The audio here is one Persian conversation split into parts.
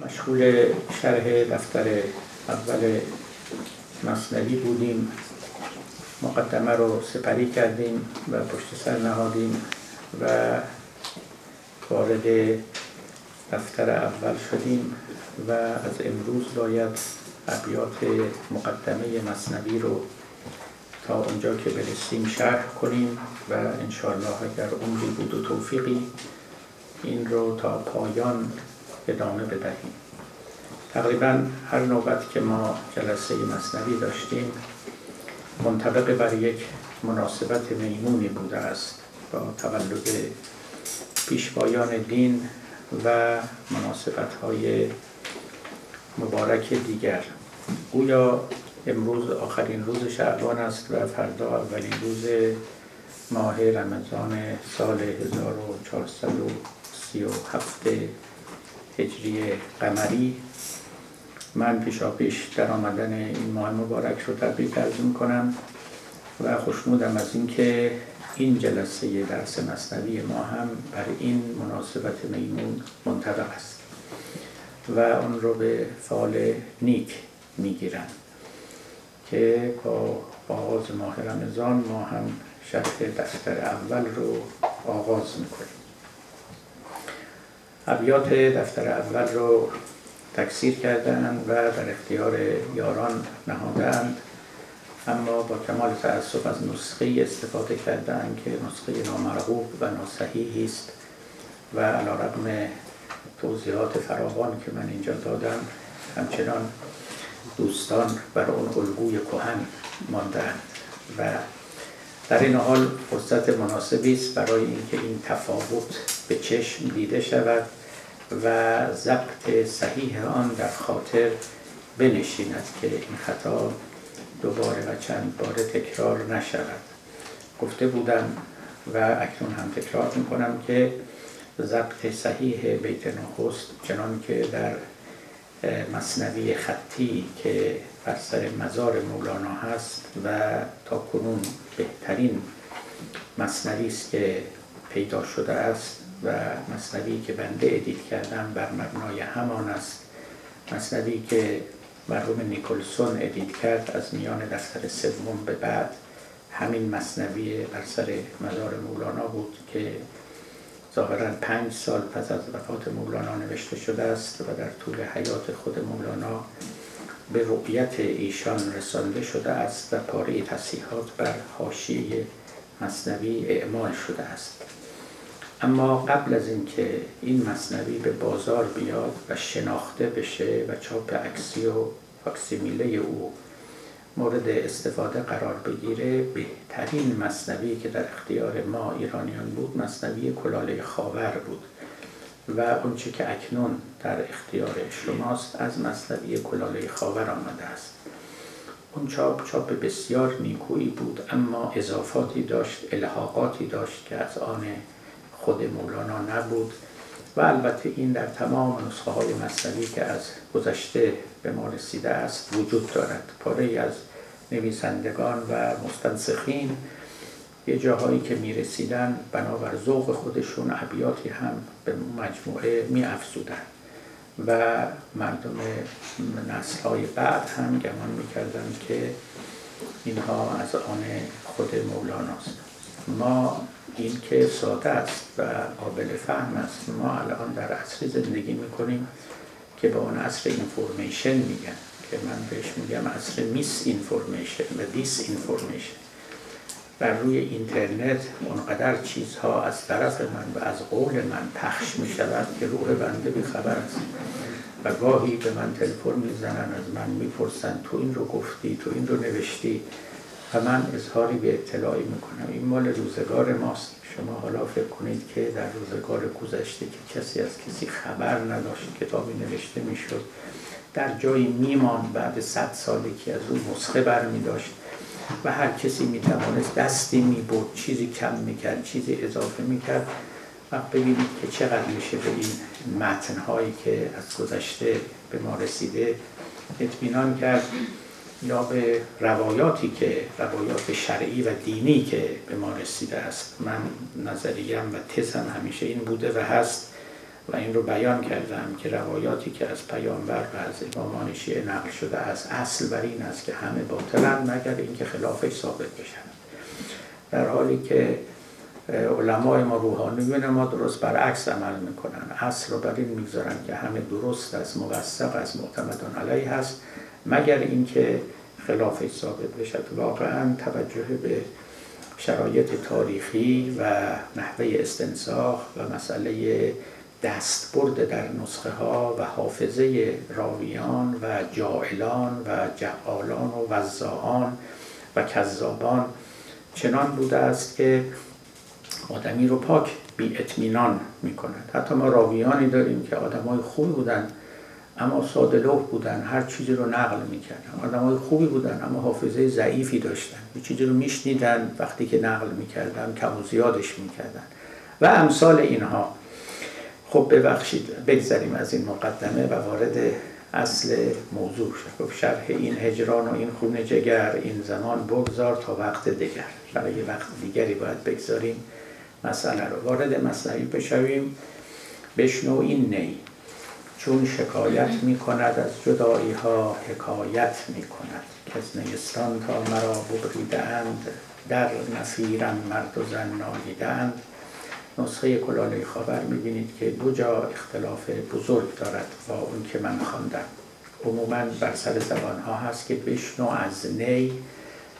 مشغول شرح دفتر اول مصنوی بودیم. مقدمه رو سپری کردیم و پشت سر نهادیم و وارد دفتر اول شدیم و از امروز باید ابیات مقدمه مصنوی رو تا اونجا که برسیم شرح کنیم و انشاءالله اگر عمری بود و توفیقی این رو تا پایان ادامه بدهیم. تقریبا هر نوبت که ما جلسه مصنوی داشتیم منطبق بر یک مناسبت میمونی بوده است با تولد پیشوایان دین و مناسبت های مبارک دیگر. گویا امروز آخرین روز شعبان است و فردا اولین روز ماه رمضان سال 1437 هجری قمری. من پیشا پیش در آمدن این ماه مبارک رو تبریک عرض کنم و خوشنودم از اینکه این جلسه درس مصنوی ما هم بر این مناسبت میمون منطبق است و اون رو به فعال نیک می‌گیرن که با آغاز ماه رمضان ما هم شرح دفتر اول رو آغاز می‌کنیم. ابیات دفتر اول رو تکثیر کردن و در اختیار یاران نهادند. اما با کمال تأسف از نسخه استفاده کردن که نسخه نامرغوب و ناصحیحی است و علا رقم توضیحات فراوان که من اینجا دادم همچنان دوستان بر اون الگوی کهن ماندهاند و در این حال فرصت مناسبی است برای اینکه این تفاوت به چشم دیده شود. و ضبط صحیح آن در خاطر بنشیند که این خطا دوباره و چند بار تکرار نشود. گفته بودم و اکنون هم تکرار می‌کنم که ضبط صحیح بیت نخست چنان که در مثنوی خطی که بر سر مزار مولانا هست و تا کنون بهترین مثنوی است که پیدا شده است و مثنوی که بنده edit کردم بر مبنای همان است. مثنوی که مرحوم نیکلسون edit کرد از میان دفتر سوم به بعد همین مثنوی بر سر مزار مولانا بود که ظاهرا پنج سال پس از وفات مولانا نوشته شده است و در طول حیات خود مولانا به رؤیت ایشان رسانده شده است و پاره تصیحات بر حاشیه مصنوی اعمال شده است. اما قبل از اینکه این مصنوی به بازار بیاد و شناخته بشه و چاپ عکسی و فاکسیمیله او مورد استفاده قرار بگیره بهترین مصنوی که در اختیار ما ایرانیان بود مصنوی کلاله خاور بود و اونچه که اکنون در اختیار شماست از مصنوی کلاله خاور آمده است. اون چاپ چاپ بسیار نیکویی بود اما اضافاتی داشت الحاقاتی داشت که از آن خود مولانا نبود و البته این در تمام نسخه های مصنوی که از گذشته به ما رسیده است وجود دارد. پاره از نویسندگان و مستنسخین یه جاهایی که می رسیدن بنابر ذوق خودشون ابیاتی هم به مجموعه می افزودن و مردم نسل های بعد هم گمان می کردن که اینها از آن خود مولاناست اما این که ساده است و قابل فهم است. ما الان در عصر زندگی می‌کنیم که به اون عصر information میگن که من بهش میگم عصر misinformation و disinformation بر روی اینترنت اونقدر چیزها از طرف من و از قول من پخش می شود که روح بنده بی خبر است. و گاهی به من تلفن می‌زنن از من می‌پرسن تو این رو گفتی تو این رو نوشتی؟ و من اظهاری به اطلاعی می‌کنم. این مال روزگار ماست. شما حالا فکر کنید که در روزگار گذشته که کسی از کسی خبر نداشت کتابی نوشته می‌شد در جایی میمان بعد صد سالی که از اون نسخه برمی داشت و هر کسی می‌توانست دستی می‌برد چیزی کم می‌کرد چیزی اضافه می‌کرد و ببینید که چقدر میشه به این متنهایی که از گذشته به ما رسیده اطمینان کرد. یا به روایاتی که روایات شرعی و دینی که به ما رسیده است. من نظریم و تزم همیشه این بوده و هست و این رو بیان کردم که روایاتی که از پیامبر و از امامان شیعه نقل شده از اصل بر این است که همه باطلند مگر اینکه خلافش ثابت بشن. در حالی که علمای ما روحانیون ما درست برعکس عمل می‌کنن. اصل رو بر این می‌گذارن که همه درست از موثق از معتمدان علیه هست. مگر اینکه خلافش ثابت بشد. واقعا توجه به شرایط تاریخی و نحوه استنساخ و مسئله دستبرد در نسخه ها و حافظه راویان و جائلان و جعالان و وزاعان و کذابان چنان بوده است که آدمی رو پاک بی اطمینان می کند حتی ما راویانی داریم که آدم های خوبی بودن اما ساده بودن هر چیزی رو نقل می‌کردن. آدم های خوبی بودن اما حافظه ضعیفی داشتن. یه چیزی رو میشنیدن وقتی که نقل می‌کردن کم و زیادش می‌کردن. و امثال اینها. خب ببخشید بگذریم از این مقدمه و وارد اصل موضوع شد. شرح این هجران و این خون جگر این زمان بگذار تا وقت دیگر برای وقت دیگری باید بگذاریم. مسئله رو وارد مسئله بشویم. بشنو این نی. چون شکایت می کند از جدایی ها حکایت می کند که از نیستان تا مرا ببریده اند در نفیرم مرد و زن نالیدند نسخه کلاله خاور می‌بینید که دو جا اختلاف بزرگ دارد با اون که من خواندم. عموما بر سر زبان ها هست که بشنو از نی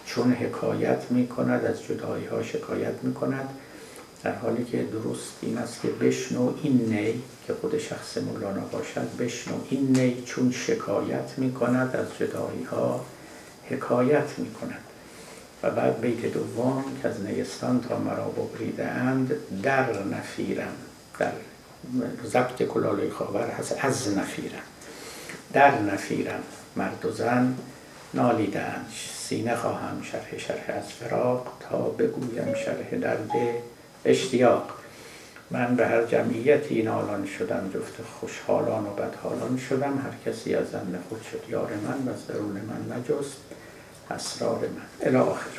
چون حکایت می کند از جدایی ها شکایت می کند در حالی که درست این است که بشنو این نی که خود شخص مولانا باشد بشنو این نی چون شکایت می کند از جدایی ها حکایت می کند و بعد بیت دوم که از نیستان تا مرا ببریده اند در نفیرم در ضبط کلاله خاور هست از نفیرم. در نفیرم مرد و زن نالیدند سینه خواهم شرح شرح از فراق تا بگویم شرح درد اشتیاق. من به هر جمعیتی نالان شدم جفت خوشحالان و بدحالان شدم. هر کسی از زن خود شد یار من و درون من نجست اسرار من. الی آخر.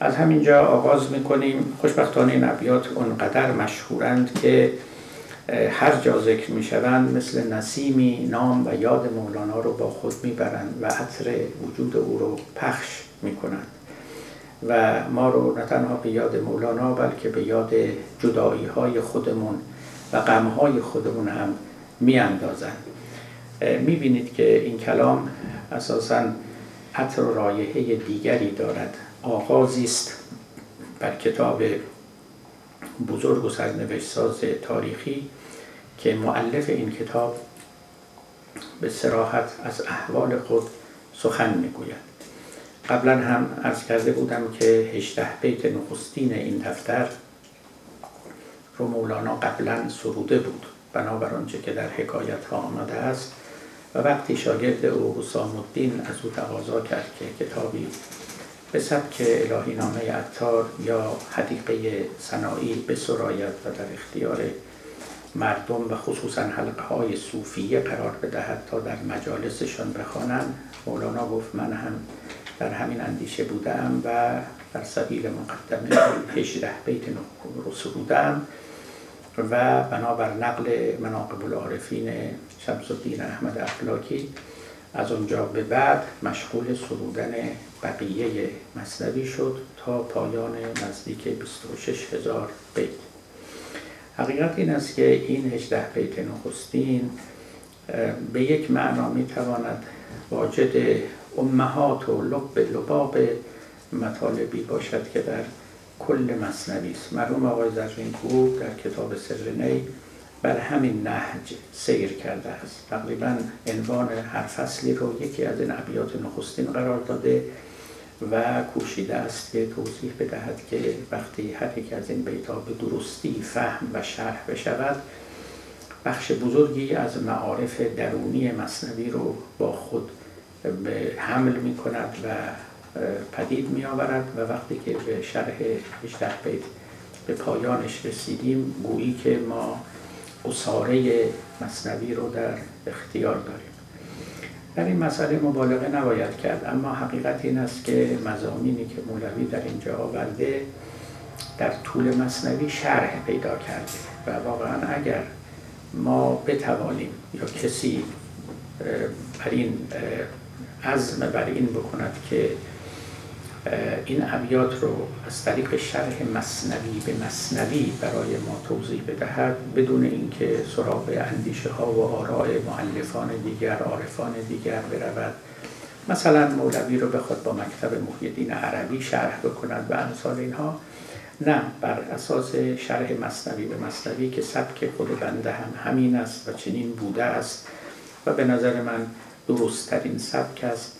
از همینجا آغاز می‌کنیم. خوشبختانه این ابیات اونقدر مشهورند که هر جا ذکر می‌شوند مثل نسیمی نام و یاد مولانا رو با خود می‌برند و عطر وجود او رو پخش می‌کنند. و ما رو نه تنها به یاد مولانا بلکه به یاد جدایی های خودمون و غم های خودمون هم می اندازن. می بینید که این کلام اساسا عطر و رایحه دیگری دارد آغازی است بر کتاب بزرگ و سرنوشت ساز تاریخی که معلف این کتاب به سراحت از احوال خود سخن می‌گوید قبلا هم از کرده بودم که 18 بیت نخستین این دفتر رو مولانا قبلا سروده بود بنابر آنچه که در حکایت ها آمده است. و وقتی شاگرد او حسام الدین از او تقاضا کرد که کتابی به سبک الهی نامه عطار یا حدیقه صناعی بسراید و در اختیار مردم و خصوصا حلقه های صوفیه قرار بدهد تا در مجالسشان بخوانند مولانا گفت من هم در همین اندیشه بودم و در سبیل مقدمه 18 بیت رو سرودم و بنابر نقل مناقب العارفین شمس الدین احمد افلاکی از اونجا به بعد مشغول سرودن بقیه مصنوی شد تا پایان نزدیک 26 هزار بیت. حقیقت این است که این 18 بیت نخستین به یک معنا می تواند واجد امهات و لب لباب مطالبی باشد که در کل مصنوی است. مرحوم آقای زرینکو در کتاب سر بر همین نهج سیر کرده است. تقریبا عنوان هر فصلی رو یکی از این ابیات نخستین قرار داده و کوشیده است که توضیح بدهد که وقتی هر یک از این بیتها به درستی فهم و شرح بشود بخش بزرگی از معارف درونی مصنوی رو با خود حمل می کند و پدید می آورد و وقتی که به شرح 18 بیت به پایانش رسیدیم گویی که ما اصاره مصنوی رو در اختیار داریم. در این مسئله مبالغه نباید کرد اما حقیقت این است که مزامینی که مولوی در اینجا آورده در طول مصنوی شرح پیدا کرده و واقعا اگر ما بتوانیم یا کسی بر این عزم بر این بکند که این ابیات رو از طریق شرح مصنوی به مصنوی برای ما توضیح بدهد بدون اینکه سراغ اندیشه ها و آراء معلفان دیگر عارفان دیگر برود. مثلا مولوی رو بخواد با مکتب محیدین عربی شرح بکند و امثال اینها. نه بر اساس شرح مصنوی به مصنوی که سبک خود بنده هم همین است و چنین بوده است. و به نظر من درستترین سبک است.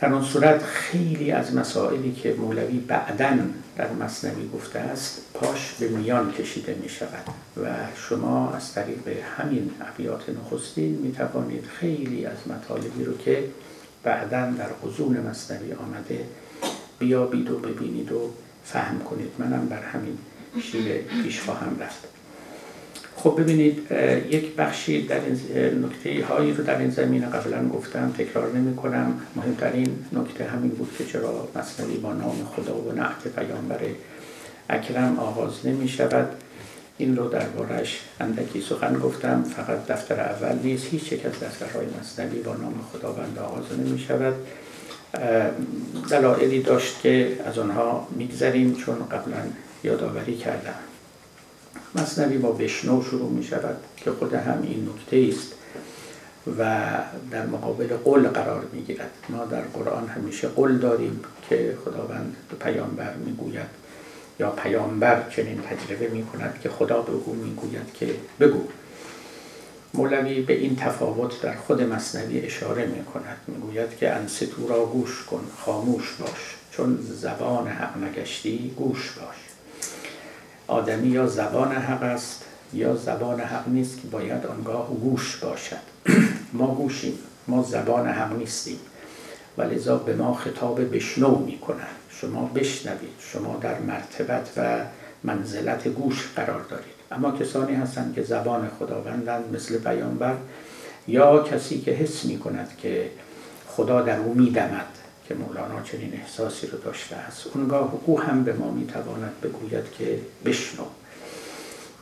در اون صورت خیلی از مسائلی که مولوی بعدا در مصنوی گفته است پاش به میان کشیده می شود و شما از طریق همین ابیات نخستین می توانید خیلی از مطالبی رو که بعدا در حضون مصنوی آمده بیابید و ببینید و فهم کنید. منم بر همین شیوه پیش خواهم رفت. خب ببینید یک بخشی در این نکته هایی رو در این زمین قبلا گفتم تکرار نمی کنم مهمترین نکته همین بود که چرا مصنوی با نام خدا و نعت پیامبر اکرم آغاز نمی شود این رو بارش اندکی سخن گفتم. فقط دفتر اول نیست. هیچ یک از دفترهای مصنوی با نام خداوند آغاز نمی شود دلایلی داشت که از آنها میگذریم چون قبلا یادآوری کردم. مصنوی با بشنو شروع می شود که خود هم این نکته است و در مقابل قول قرار می گیرد ما در قرآن همیشه قول داریم که خداوند به پیامبر می گوید یا پیامبر چنین تجربه می کند که خدا به او می گوید که بگو. مولوی به این تفاوت در خود مصنوی اشاره می کند می گوید که انستو را گوش کن خاموش باش چون زبان حق نگشتی گوش باش. آدمی یا زبان حق است یا زبان حق نیست که باید آنگاه گوش باشد. ما گوشیم ما زبان حق نیستیم. ولذا به ما خطاب بشنو می کنند شما بشنوید شما در مرتبت و منزلت گوش قرار دارید. اما کسانی هستند که زبان خداوندند مثل پیامبر یا کسی که حس می کند که خدا در او میدمد. که مولانا چنین احساسی رو داشته است. اونگاه او هم به ما می‌تواند بگوید که بشنو.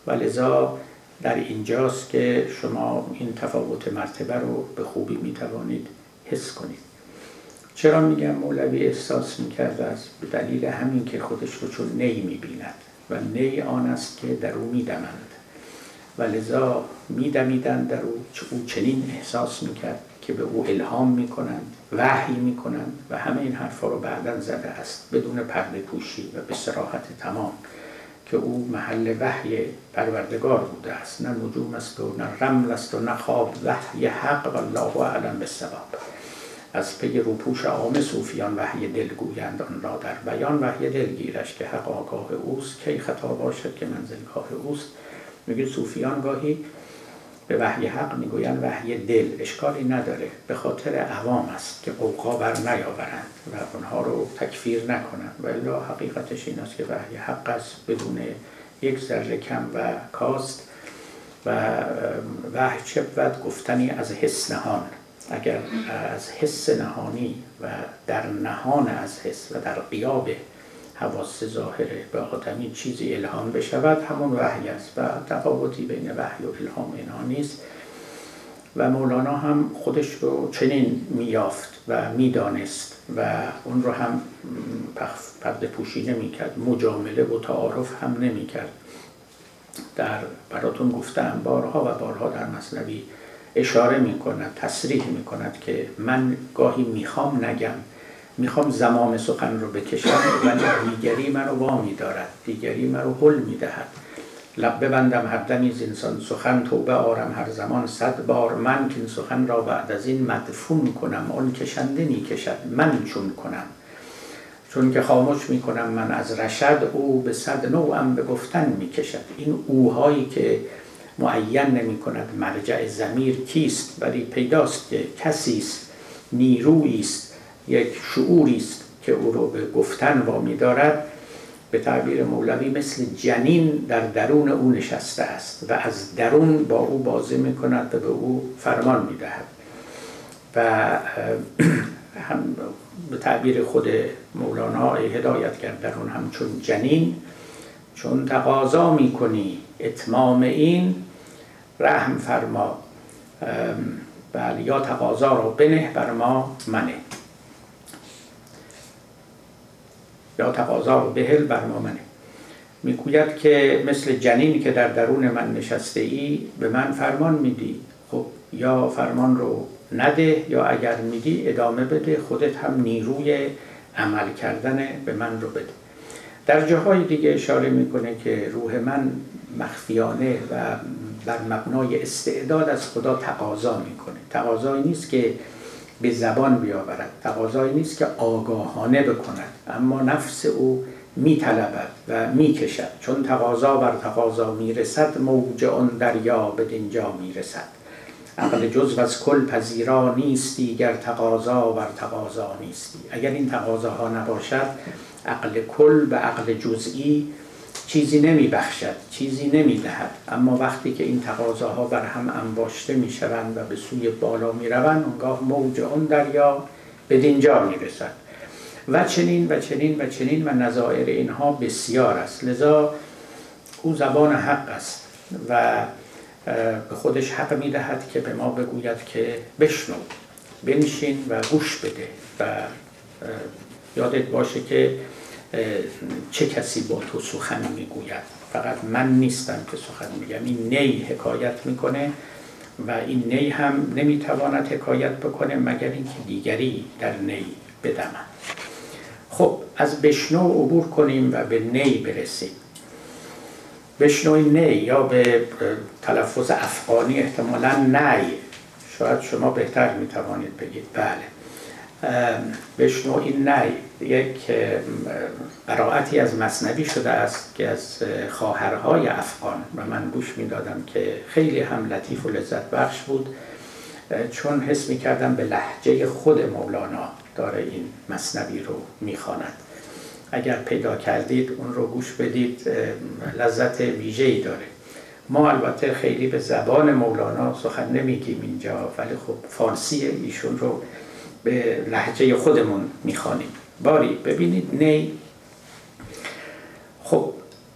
و لذا در اینجاست که شما این تفاوت مرتبه رو به خوبی می‌توانید حس کنید. چرا میگم مولوی احساس می‌کرده است به دلیل همین که خودش رو چون نی می‌بیند و نی آن است که در او میدمند. و لذا میدمیدند در او او چنین احساس می‌کرد که به او الهام می‌کنند وحی می‌کنند و همه این حرفا رو بعدا زده است بدون پرده پوشی و به سراحت تمام که او محل وحی پروردگار بوده است. نه نجوم است و نه رمل است و نه خواب. وحی حق و الله اعلم به سباب از پی روپوش عام صوفیان وحی دل گویند آن را. در بیان وحی دل گیرش که حق آگاه اوست. کی خطا باشد که منزلگاه اوست. میگه صوفیان گاهی به وحی حق می‌گویند وحی دل اشکالی نداره به خاطر عوام است که قوقا بر نیاورند و آنها رو تکفیر نکنند. و الا حقیقتش این است که وحی حق است بدون یک ذره کم و کاست. و وحی چه بود؟ گفتنی از حس نهان. اگر از حس نهانی و در نهان از حس و در قیاب حواس ظاهره به آدمی چیزی الهام بشود همون وحی است و تفاوتی بین وحی و الهام اینها نیست. و مولانا هم خودش رو چنین میافت و می‌دانست و اون رو هم پرده پوشی نمی‌کرد مجامله و تعارف هم نمی‌کرد. در براتون گفتم بارها و بارها در مصنوی اشاره می کند تصریح می کند که من گاهی می‌خوام نگم. می‌خوام زمام سخن رو بکشم ولی دیگری منو وامی دارد دیگری منو حل می‌دهد. لب ببندم هر دمی انسان سخن توبه آرم هر زمان صد بار. من که این سخن را بعد از این مدفون کنم آن کشنده کشد من چون کنم. چون که خاموش می‌کنم من از رشد او به صد نوعم به گفتن می‌کشد. این اوهایی که معین نمی کند مرجع زمیر کیست؟ ولی پیداست که کسی است نیرویی یک شعوری است که او رو به گفتن وامی دارد به تعبیر مولوی مثل جنین در درون او نشسته است و از درون با او بازی می کند و به او فرمان می دهد و هم به تعبیر خود مولانا هدایت کردن همچون جنین چون تقاضا می‌کنی اتمام این رحم فرما. بله یا تقاضا رو بنه بر ما منه. یا تقاضا رو بهل بر ما منه می‌گوید که مثل جنینی که در درون من نشسته ای به من فرمان میدی. خب یا فرمان رو نده یا اگر میدی ادامه بده خودت هم نیروی عمل کردن به من رو بده. در جاهای دیگه اشاره می‌کنه که روح من مخفیانه و بر مبنای استعداد از خدا تقاضا می‌کنه. تقاضایی نیست که به زبان بیاورد. تقاضایی نیست که آگاهانه بکند اما نفس او میطلبد و می‌کشد. چون تقاضا بر تقاضا می‌رسد موج آن دریا به دینجا می‌رسد. عقل جزو از کل پذیرا نیستی گر تقاضا بر تقاضا نیستی. اگر این تقاضاها نباشد عقل کل به عقل جزئی چیزی نمی بخشد چیزی نمی دهد اما وقتی که این تقاضاها بر هم انباشته می شوند و به سوی بالا می روند اونگاه موج اون دریا به دینجا می رسد و چنین و چنین و چنین و نظائر اینها بسیار است. لذا او زبان حق است و به خودش حق می دهد که به ما بگوید که بشنو بنشین و گوش بده و یادت باشه که چه کسی با تو سخن می‌گوید؟ فقط من نیستم که سخن میگم. این نی حکایت می‌کنه و این نی هم نمی‌تواند حکایت بکنه مگر اینکه دیگری در نی بدمد. خب از بشنو عبور کنیم و به نی برسیم. بشنو نی یا به تلفظ افغانی احتمالا نی. شاید شما بهتر می‌توانید بگید. بله. این نی. یک قرائتی از مصنبی شده است که از خواهرهای افغان. و من گوش می‌دادم که خیلی هم لطیف و لذت بخش بود. چون حس می کردم به لحجه خود مولانا داره این مصنبی رو می‌خواند. اگر پیدا کردید اون رو گوش بدید لذت ویژه‌ای داره. ما البته خیلی به زبان مولانا سخن نمیگیم اینجا ولی خب فارسی ایشون رو به لحجه خودمون می‌خوانیم. باری. ببینید نی. خب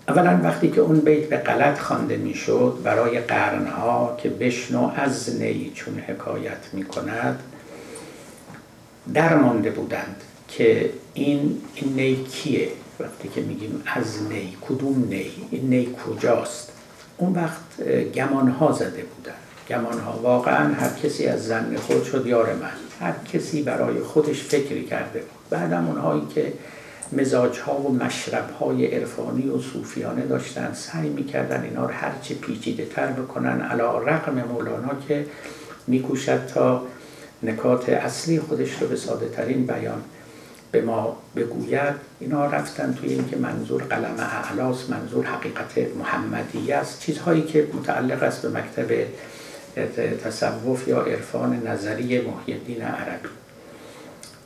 اولا وقتی که اون بیت به غلط خوانده می‌شد برای قرنها که بشنو از نی چون حکایت می‌کند درمانده بودند که این, این نی کیه؟ وقتی که میگیم از نی کدوم نی؟ این نی کجاست؟ اون وقت گمان ها زده بودن گمان ها واقعا هر کسی از زن خود شد یار من. هر کسی برای خودش فکری کرده بود. بعدم اونهایی که مزاج ها و مشرب های عرفانی و صوفیانه داشتن سعی می‌کردن اینا رو هرچه پیچیده تر بکنن علا رقم مولانا که میکوشد تا نکات اصلی خودش رو به ساده ترین بیان به ما بگوید. اینا رفتن توی اینکه منظور قلم اعلاس منظور حقیقت محمدی است. چیزهایی که متعلق است به مکتب تصوف یا عرفان نظری محی عربی.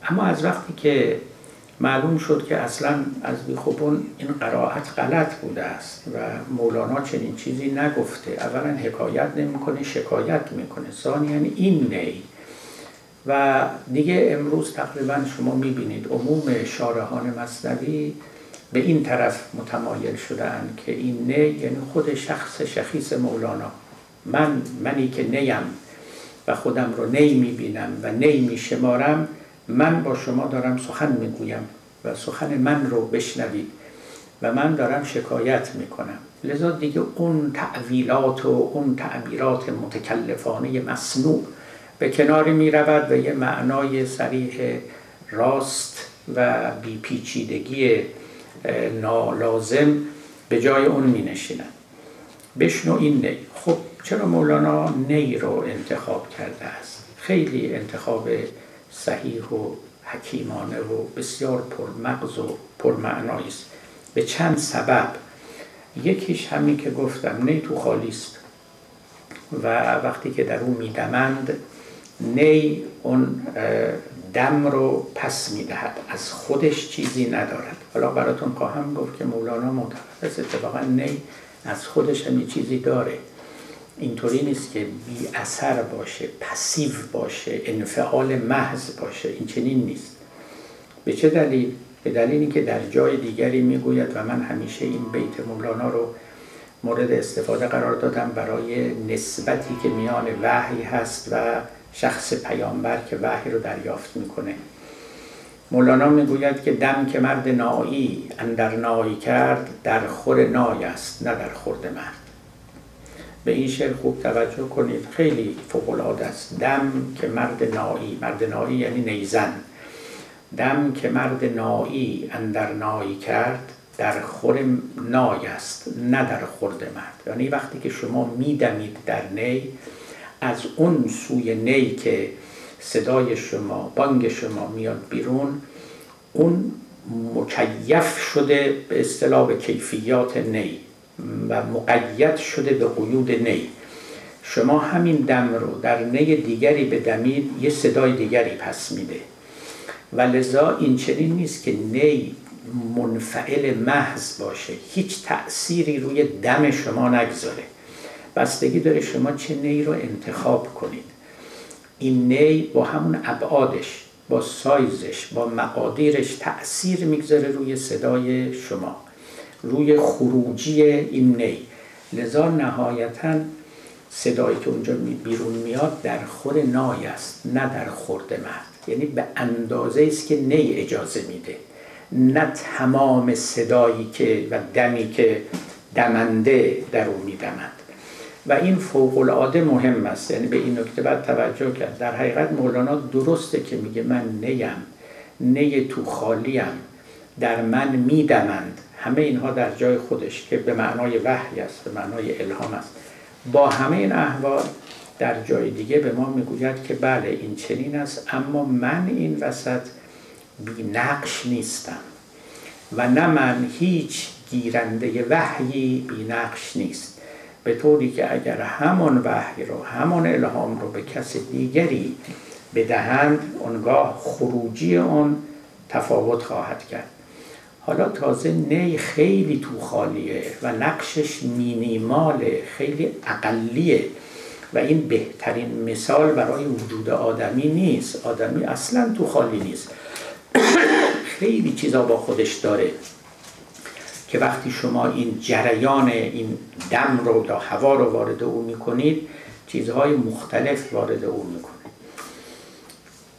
اما از وقتی که معلوم شد که اصلا از بیخوبون این قرائت غلط بوده است و مولانا چنین چیزی نگفته اولا حکایت نمی‌کنه شکایت می‌کنه. ثانیا این نی. و دیگه امروز تقریبا شما می‌بینید عموم شارحان مصنوی به این طرف متمایل شدن که این نه یعنی خود شخص شخیص مولانا. من منی که نیم و خودم رو نی می‌بینم و نی میشمارم من با شما دارم سخن می‌گویم و سخن من رو بشنوید و من دارم شکایت می‌کنم. لذا دیگه اون تعویلات و اون تعبیرات متکلفانه مصنوع به کناری می رود و یه معنای سریح راست و بیپیچیدگی نالازم به جای اون می نشینن بشنو این نی. خب چرا مولانا نی رو انتخاب کرده است؟ خیلی انتخاب صحیح و حکیمانه و بسیار پرمغز و پرمعنایی است. به چند سبب. یکیش همین که گفتم نی تو خالی است و وقتی که در او میدمند نی اون دم رو پس می‌دهد از خودش چیزی ندارد. حالا براتون خواهم گفت که مولانا معتقد اتفاقا نی از خودش هم چیزی داره. اینطوری نیست که بی اثر باشه پسیو باشه انفعال محض باشه این چنین نیست. به چه دلیل؟ به دلیلی که در جای دیگری می‌گوید و من همیشه این بیت مولانا رو مورد استفاده قرار دادم برای نسبتی که میان وحی هست و شخص پیامبر که وحی رو دریافت می‌کنه. مولانا می‌گوید که دم که مرد نایی اندر نایی کرد در خور نای است نه در خورد مرد. به این شعر خوب توجه کنید. خیلی فوق است. دم که مرد نایی. مرد نایی یعنی نیزن. دم که مرد نایی اندر نایی کرد در خور نای است نه در خورد مرد. یعنی وقتی که شما میدمید در نی از اون سوی نی که صدای شما بانگ شما میاد بیرون اون مکیف شده به اصطلاح کیفیات نی. و مقید شده به قیود نی. شما همین دم رو در نی دیگری بدمید یه صدای دیگری پس میده. و لذا این چنین نیست که نی منفعل محض باشه. هیچ تأثیری روی دم شما نگذاره. بستگی داره شما چه نی رو انتخاب کنید. این نی با همون ابعادش با سایزش با مقادیرش تأثیر می‌گذاره روی صدای شما. روی خروجی این نی. لذا نهایتا صدایی که اونجا بیرون میاد در خور نای است نه در خورد مرد. یعنی به اندازه است که نی اجازه میده. نه تمام صدایی که و دمی که دمنده در او میدمد. و این فوق العاده مهم است. یعنی به این نکته باید توجه کرد. در حقیقت مولانا درسته که میگه من نیم نی تو خالیم در من میدمند. همه اینها در جای خودش که به معنای وحی است به معنای الهام است. با همه این احوال در جای دیگه به ما می‌گوید که بله این چنین است اما من این وسط بی نقش نیستم و نه من هیچ گیرنده وحیی بی نقش نیست. به طوری که اگر همون وحی رو همون الهام رو به کس دیگری بدهند اونگاه خروجی اون تفاوت خواهد کرد. حالا تازه نی خیلی تو خالیه و نقشش مینیماله خیلی اقلیه و این بهترین مثال برای وجود آدمی نیست. آدمی اصلا تو خالی نیست. خیلی چیزا با خودش داره که وقتی شما این جریان این دم رو یا هوا رو وارد او می‌کنید چیزهای مختلف وارد او می‌کنید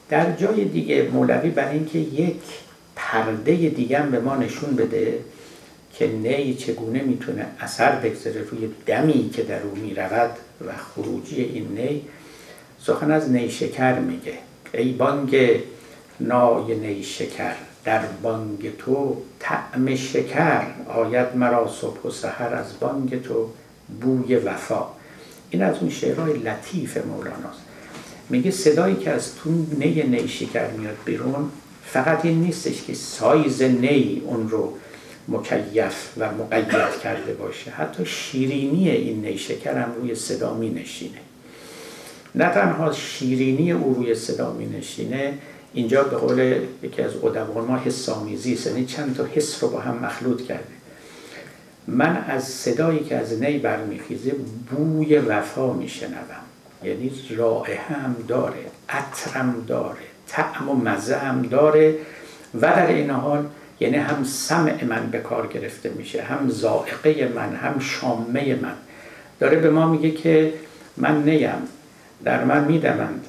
در جای دیگه مولوی برای اینکه یک پرده دیگه هم به ما نشون بده که نی چگونه می‌تونه اثر بگذاره روی دمی که در او می‌رود و خروجی این نی سخن از نیشکر میگه. ای بانگ نای نیشکر در بانگ تو طعم شکر. آید مرا صبح و سحر از بانگ تو بوی وفا. این از اون شعرهای لطیف مولاناست. میگه صدایی که از تو نی نیشکر میاد بیرون فقط این نیستش که سایز نی اون رو مکیف و مقید کرده باشه. حتی شیرینی این نیشکر هم روی صدا می نشینه. نه تنها شیرینی او روی صدا می نشینه اینجا به قول یکی از ادبان ما حسامیزی یعنی چند تا حس رو با هم مخلوط کرده. من از صدایی که از نی برمیخیزه بوی وفا میشنوم یعنی رائحه هم داره عطرم داره. طعم و مزه هم داره و در این حال یعنی هم سمع من به کار گرفته میشه هم زائقه من هم شامه من. داره به ما میگه که من نیم در من میدمند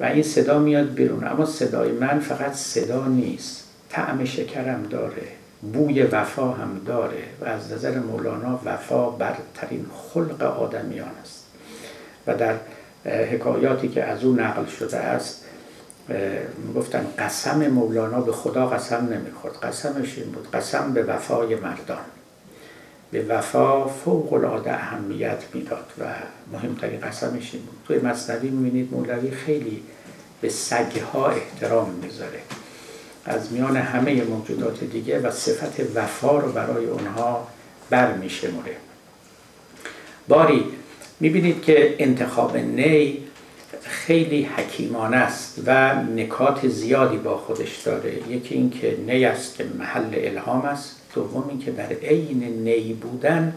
و این صدا میاد بیرون. اما صدای من فقط صدا نیست طعم شکرم داره بوی وفا هم داره و از نظر مولانا وفا برترین خلق آدمیان است. و در حکایاتی که از او نقل شده است گفتن قسم مولانا به خدا قسم نمی‌خورد. قسمش این بود قسم به وفای مردان. به وفا فوق العاده اهمیت می‌داد و مهمترین قسمش این بود. توی مصنوی می‌بینید مولوی خیلی به سگها احترام می‌ذاره. از میان همه موجودات دیگه و صفت وفا رو برای اونها بر میشمره باری می‌بینید که انتخاب نی خیلی حکیمانه است و نکات زیادی با خودش داره. یکی این که نی است که محل الهام است. دوم این که در عین نی بودن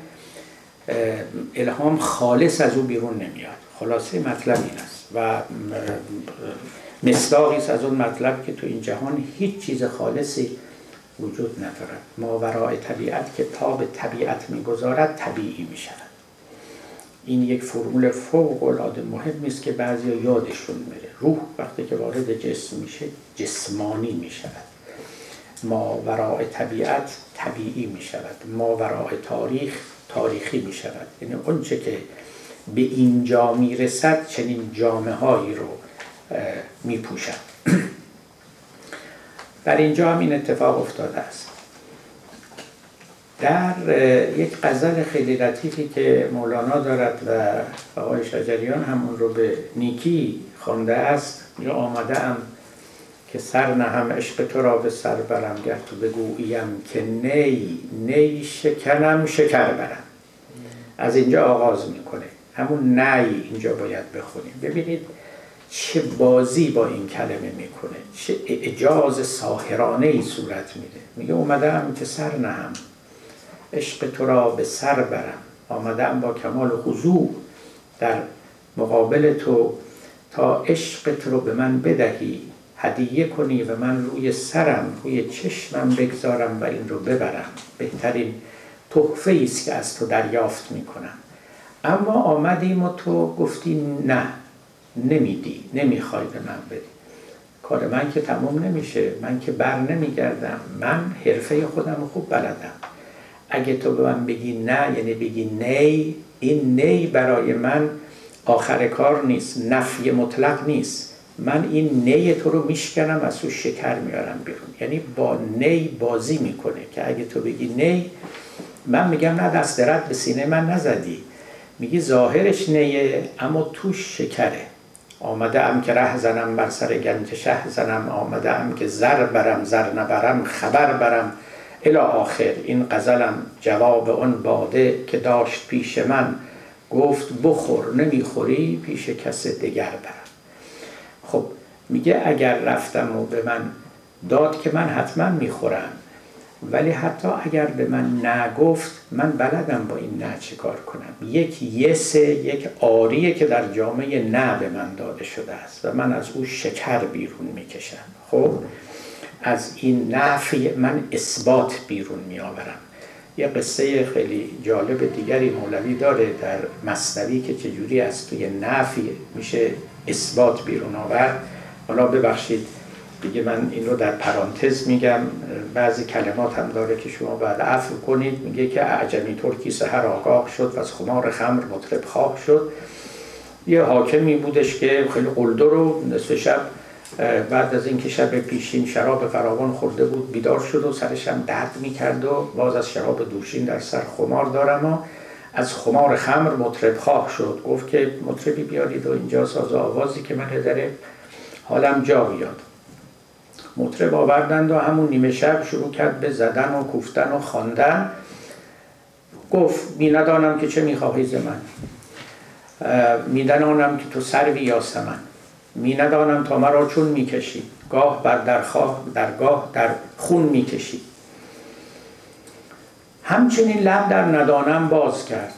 الهام خالص از او بیرون نمیاد. خلاصه مطلب این است. و مصداقی است از اون مطلب که تو این جهان هیچ چیز خالصی وجود ندارد. ما طبیعت که تا به طبیعت می‌گذارد طبیعی می شود این یک فرمول فوق العاده مهم است که بعضی یادشون میره روح وقتی که وارد جسم میشه جسمانی می شود ما وراء طبیعت طبیعی می شود ما وراء تاریخ تاریخی می شود یعنی اونچه که به اینجا می رسد چنین جامعه هایی رو می پوشد در اینجا هم این اتفاق افتاده است. در یک غزل خیلی لطیفی که مولانا دارد و آقای شجریان همون رو به نیکی خوانده است. یا آمده ام که سر نهم عشق تو را به سر برم گر تو بگوییم که نی نی شکنم شکر برم. از اینجا آغاز می‌کنه. همون نی اینجا باید بخونیم. ببینید چه بازی با این کلمه می‌کنه. چه اعجاز ساهرانه ای صورت میده. میگه اومدم که سر نهم. عشق تو را به سر برم. آمدم با کمال خضوع در مقابل تو تا عشق تو رو به من بدهی. هدیه کنی و من روی سرم روی چشمم بگذارم و این رو ببرم. بهترین تحفه است که از تو دریافت می‌کنم اما آمدیم و تو گفتی نه نمیدی نمی‌خوای به من بدی. کار من که تموم نمیشه من که بر نمیگردم. من حرفه خودم خوب بلدم. اگه تو به من بگی نه یعنی بگی نی این نی برای من آخر کار نیست نفی مطلق نیست. من این نی تو رو میشکنم از تو شکر میارم بیرون. یعنی با نی بازی می‌کنه که اگه تو بگی نی من میگم نه دست رد به سینه من نزدی. میگی ظاهرش نیه اما توش شکره. آمده ام که ره زنم بر سر گنج شه زنم آمده ام که زر برم زر نبرم خبر برم. الا آخر این غزلم جواب اون باده که داشت پیش من. گفت بخور نمی‌خوری پیش کس دیگر برم خب میگه اگر رفتم و به من داد که من حتما می‌خورم ولی حتی اگر به من نگفت من بلدم با این نه چه کار کنم. یک یسه یک آریه که در جامعه نه به من داده شده است و من از او شکر بیرون می‌کشم. خب از این نفی من اثبات بیرون می آورم یه قصه خیلی جالب دیگری مولوی داره در مصنوی که چجوری از توی نفی میشه اثبات بیرون آورد. حالا ببخشید دیگه من این رو در پرانتز میگم. بعضی کلمات هم داره که شما بعد عفو کنید. میگه که اعجمی ترکی سهر آگاه شد و از خمار خمر مطرب خواه شد. یه حاکمی بودش که خیلی قلدر رو نصف شب بعد از اینکه شب پیشین شراب فراوان خورده بود بیدار شد و سرش هم درد می‌کرد و باز از شراب دوشین در سر خمار دارم و از خمار خمر مطرب خواه شد. گفت که مطربی بیارید و اینجا ساز آوازی که من داره حالم جا بیاد. مطرب آوردند و همون نیمه شب شروع کرد به زدن و کوفتن و خواندن. گفت می ندانم که چه می‌خواهی ز من. می که تو سروی سمن می ندانم تا مرا چون می‌کشی گاه بر درخواه درگاه در خون می‌کشی همچنین لب در ندانم باز کرد.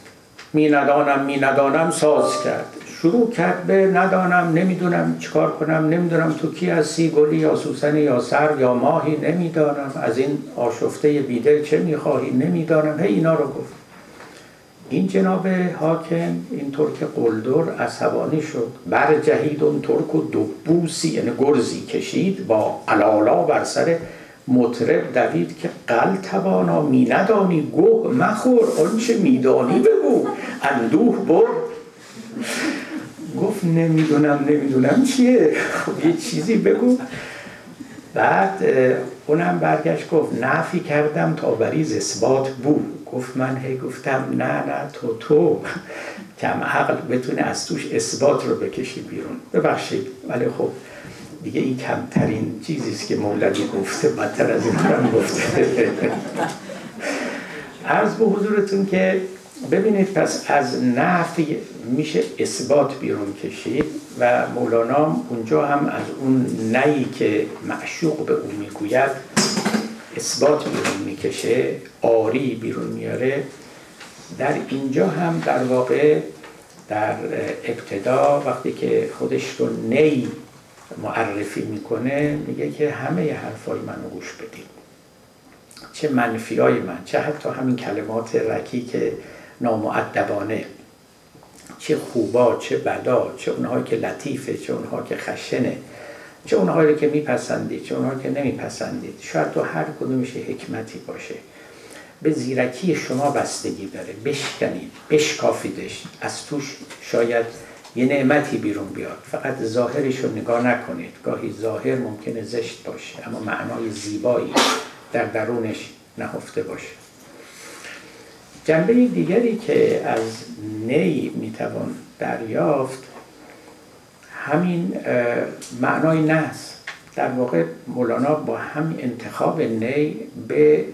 می ندانم می ندانم ساز کرد. شروع کرد به ندانم نمی‌دونم چیکار کنم نمی‌دونم تو کی هستی گلی یا سوسن یا سر یا ماهی نمی‌دانم. از این آشفته بیدل چه می‌خواهی نمی‌دانم. هی اینا رو گفت. این جناب حاکم این ترک قلدر عصبانی شد. بر جهید اون ترک و دبوسی یعنی گرزی کشید با علالا بر سر مطرب دوید که قل توانا می ندانی گوه مخور. آنچه میدانی بگو. اندوه بر گفت نمی‌دونم نمی‌دونم چیه. خب یه چیزی بگو. بعد اونم برگشت گفت نفی کردم تا بریز اثبات بود گفت من هی گفتم نه نه تو تو. کم عقل بتونه از توش اثبات رو بکشی بیرون. ببخشید ولی خب دیگه این کمترین چیزیست که مولوی گفته بدتر از این گفته. عرض به حضورتون که ببینید پس از نفی میشه اثبات بیرون کشید و مولانا اونجا هم از اون نهی که معشوق به اون می‌گوید اثبات بیرون می‌کشه آری بیرون میاره. در اینجا هم در واقع در ابتدا وقتی که خودش رو نی معرفی می‌کنه میگه که همه حرفای منو گوش بدید چه منفی های من چه حتی همین کلمات رکی که نامعدبانه چه خوبا چه بدا چه اونهایی که لطیفه چه اونها که خشنه چه اونهایی که میپسندید چه اونهایی که نمیپسندید. شاید تو هر کدومش حکمتی باشه. به زیرکی شما بستگی داره. بشکنید بشکافیدش. از توش شاید یه نعمتی بیرون بیاد. فقط ظاهرش رو نگاه نکنید. گاهی ظاهر ممکنه زشت باشه اما معنای زیبایی در درونش نهفته باشه. جنبه دیگری که از نی می‌توان دریافت همین معنای نس در واقع مولانا با همین انتخاب نی به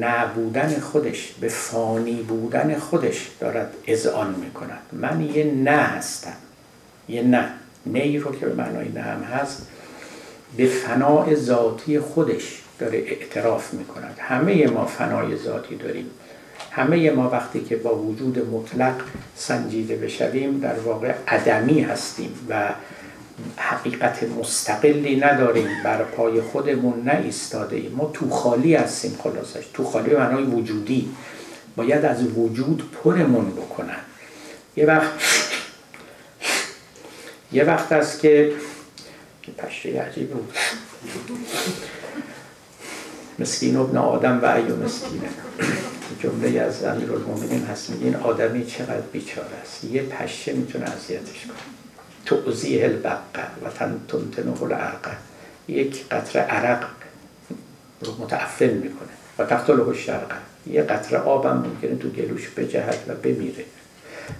نبودن خودش به فانی بودن خودش دارد اذعان می‌کند. من یه نه هستم. یه نه. نی رو که به معنای نه هم هست به فناع ذاتی خودش داره اعتراف می‌کند. همه ما فنای ذاتی داریم. همه ما وقتی که با وجود مطلق سنجیده بشویم در واقع عدمی هستیم و حقیقت مستقلی نداریم بر پای خودمون نه ایم. ما تو خالی هستیم خلاصش. تو خالی معنای وجودی. باید از وجود پرمون بکنن. یه وقت یه وقت است که پشتی عجیب بود. مسکین ابن آدم و ایو مسکینه. جمله از امیر المومنین هست این آدمی چقدر بیچاره است؟ یه پشه می‌تونه اذیتش کنه. توضیح البقه و تنتنه العرقه یک قطره عرق رو متعفن می‌کنه و تقتله شرقه یه قطره آبم ممکنه تو گلوش بجهد و بمیره.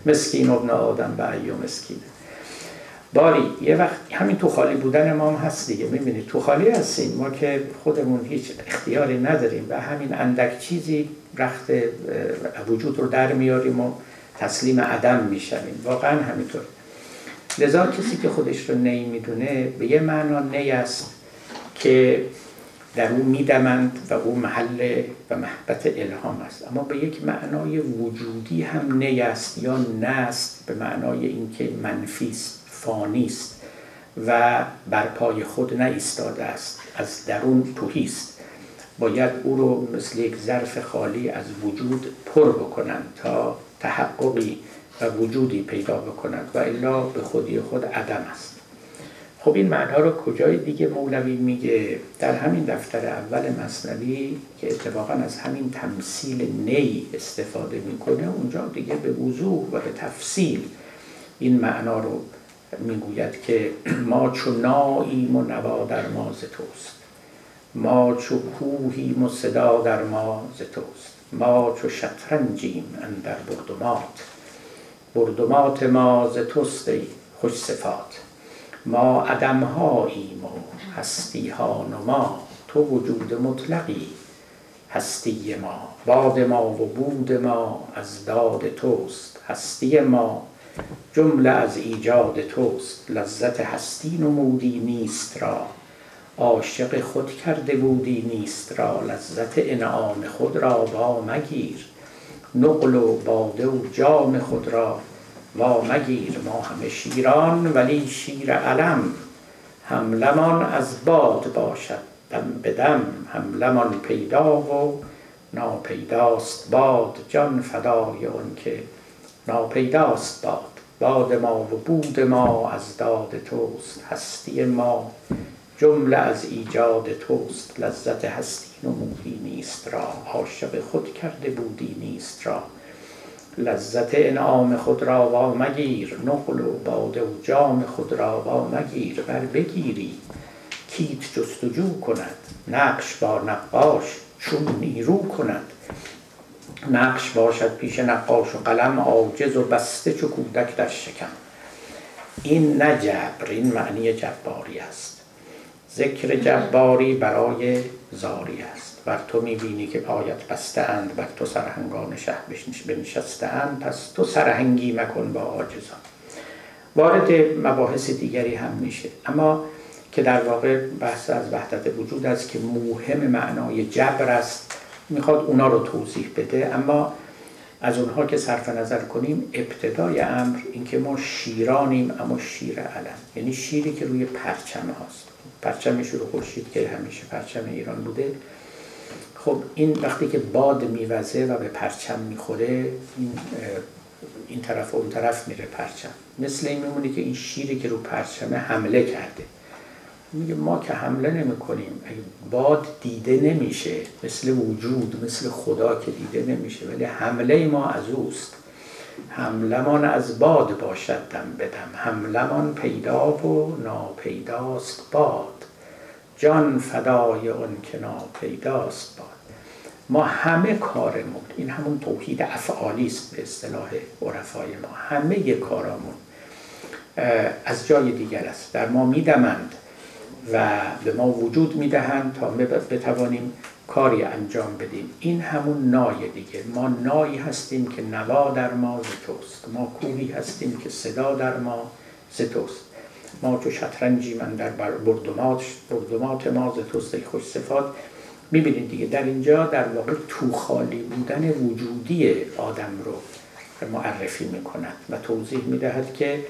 مسکین ابن آدم و ایو مسکینه باری یه وقت همین تو خالی بودن ما هم هست دیگه می‌بینید تو خالی هستیم. ما که خودمون هیچ اختیاری نداریم و همین اندک چیزی رخت وجود رو در میاریم و تسلیم عدم می‌شویم. واقعا همینطور. لذا کسی که خودش رو نی می‌دونه به یه معنا نی است که در اون میدمند و او محل و محبت الهام است. اما به یک معنای وجودی هم نی است یا نست به معنای اینکه منفی است فانی است و بر پای خود نایستاده است از درون توهی است. باید او رو مثل یک ظرف خالی از وجود پر بکنند تا تحققی و وجودی پیدا بکند و الا به خودی خود عدم است. خب این معنی رو کجای دیگه مولوی میگه؟ در همین دفتر اول مصنوی که اتفاقا از همین تمثیل نی استفاده می‌کنه اونجا دیگه به وضوح و به تفصیل این معنا رو می‌گوید که ما چو ناییم و نوا در ما ز توست. ما چو کوهیم و صدا در ما ز توست. ما چو شطرنجیم اندر بردمات. بردمات ما ز توست خوش صفات. ما عدمهاییم و هستی ها نما تو وجود مطلقی. هستی ما باد ما و بود ما از داد توست. هستی ما جمله از ایجاد توست. لذت هستی نمودی نیست را. عاشق خود کرده بودی نیست را لذت انعام خود را با مگیر. نقل و باده و جام خود را وا مگیر. ما همه شیران ولی شیر علم. حملمان از باد باشد دم به دم. حملمان پیدا و ناپیداست باد. جان فدای اون که ناپیداست باد. باد ما و بود ما از داد توست. هستی ما جمله از ایجاد توست لذت هستی نمودی نیست را. عاشق خود کرده بودی نیست را. لذت انعام خود را وا مگیر نقل و باده و جام خود را وا مگیر بر بگیری کیت جستجو کند. نقش با نقاش چون نیرو کند. نقش باشد پیش نقاش و قلم عاجز و بسته چو کودک در شکم. این نه جبر این معنی جباری است. ذکر جباری برای زاری است. بر تو می‌بینی که پایت بسته اند بر تو سرهنگان شه بنشسته اند پس تو سرهنگی مکن با عاجزان. وارد مباحث دیگری هم میشه. اما که در واقع بحث از وحدت وجود است که مهم معنای جبر است می‌خواد اونا رو توضیح بده. اما از اونها که صرف نظر کنیم ابتدای امر اینکه ما شیرانیم اما شیر علم. یعنی شیری که روی پرچم هاست. پرچم شروع خورشید که همیشه پرچم ایران بوده. خب این وقتی که باد میوزه و به پرچم می‌خوره این این طرف و اون طرف میره پرچم. مثل این میمونه که این شیری که رو پرچمه حمله کرده. میگه ما که حمله کنیم باد دیده نمیشه مثل وجود مثل خدا که دیده نمیشه ولی حمله ما از اوست. حملمان از باد باشد دم بدم حملمان پیدا و ناپیداست باد. جان فدای اون که ناپیداست باد. ما همه کارمون این همون توحید افعالی است به اصطلاح عرفای ما. همه کارامون از جای دیگر است. در ما میدمند و به ما وجود می‌دهند تا بتوانیم کاری انجام بدیم. این همون نای دیگه. ما نایی هستیم که نوا در ما ز توست. ما کوهی هستیم که صدا در ما ز توست. ما چو شطرنجی من در بردمات بردمات ما ز توست خوش صفات. می‌بینید دیگه در اینجا در واقع تو خالی بودن وجودی آدم رو معرفی می‌کند و توضیح می‌دهد که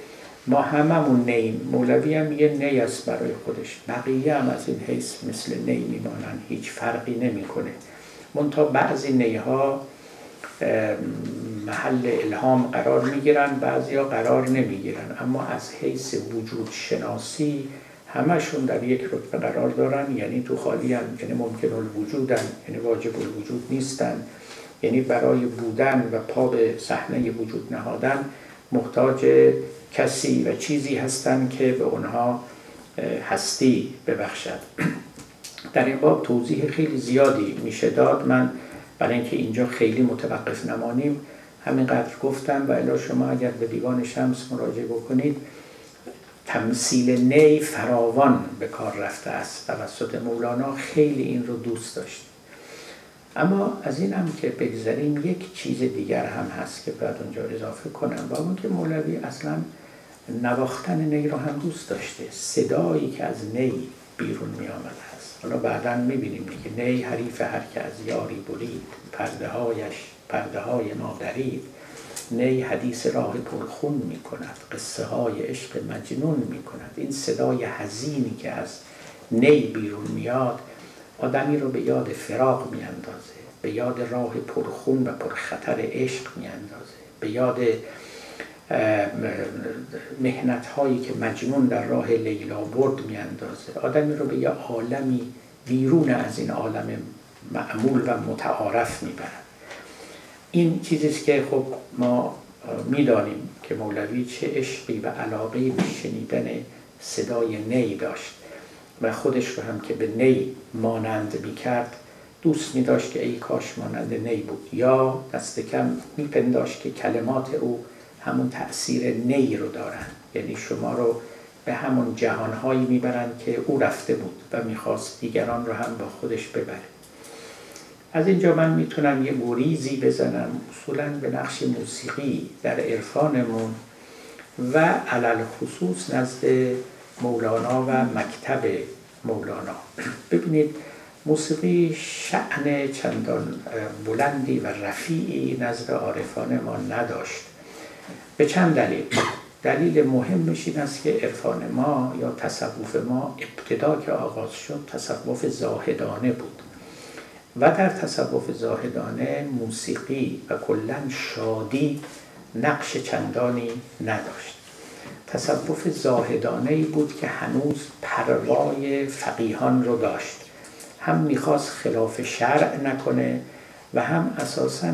ما هممون نیم. مولوی هم یه نی است برای خودش. بقیه هم از این حیث مثل نی میمانن هیچ فرقی نمی‌کنه. منتها بعضی نیها محل الهام قرار می‌گیرن ها قرار نمی‌گیرن. اما از حیث وجود شناسی همشون در یک رتبه قرار دارن. یعنی تو خالی هم یعنی ممکن الوجودن یعنی واجب الوجود نیستن. یعنی برای بودن و پا به صحنه وجود نهادن محتاج کسی و چیزی هستند که به اونها هستی ببخشد. در این باب توضیح خیلی زیادی میشه داد. من برای اینکه اینجا خیلی متوقف نمانیم. همینقدر گفتم و الا شما اگر به دیوان شمس مراجعه بکنید تمثیل نی فراوان به کار رفته است. توسط مولانا خیلی این رو دوست داشت. اما از این هم که بگذاریم یک چیز دیگر هم هست که باید اونجا اضافه کنم با اون که مولوی اصلا نواختن نی رو هم دوست داشته. صدایی که از نی بیرون می آمده است حالا بعدا می بینیم که نی حریف هر که از یاری برید پرده هایش پرده های ما درید نی حدیث راه پرخون می کند قصه های عشق مجنون می کند این صدای حزینی که از نی بیرون میاد آدمی رو به یاد فراق می اندازه به یاد راه پرخون و پرخطر عشق می اندازه به یاد مهنت هایی که مجنون در راه لیلا برد می اندازه آدمی رو به یه عالمی بیرون از این عالم معمول و متعارف می‌برد این چیزیست که خب ما می‌دانیم که مولوی چه عشقی و علاقه به شنیدن صدای نی داشت و خودش رو هم که به نی مانند می‌کرد دوست می داشت که ای کاش مانند نی بود. یا دست کم میپنداشت که کلمات او همون تأثیر نی رو دارن. یعنی شما رو به همون جهانهایی می‌برند که او رفته بود و می‌خواست دیگران رو هم با خودش ببره. از اینجا من می‌تونم یه گریزی بزنم اصولا به نقش موسیقی در عرفانمون و علل خصوص نزد مولانا و مکتب مولانا. ببینید موسیقی شعن چندان بلندی و رفیعی نزد عارفان ما نداشت. به چند دلیل؟ دلیل مهمش این است که عرفان ما یا تصوف ما ابتدا که آغاز شد تصوف زاهدانه بود. و در تصوف زاهدانه موسیقی و کلا شادی نقش چندانی نداشت. تصوف زاهدانه ای بود که هنوز پروای فقیهان رو داشت. هم می‌خواست خلاف شرع نکنه و هم اساسا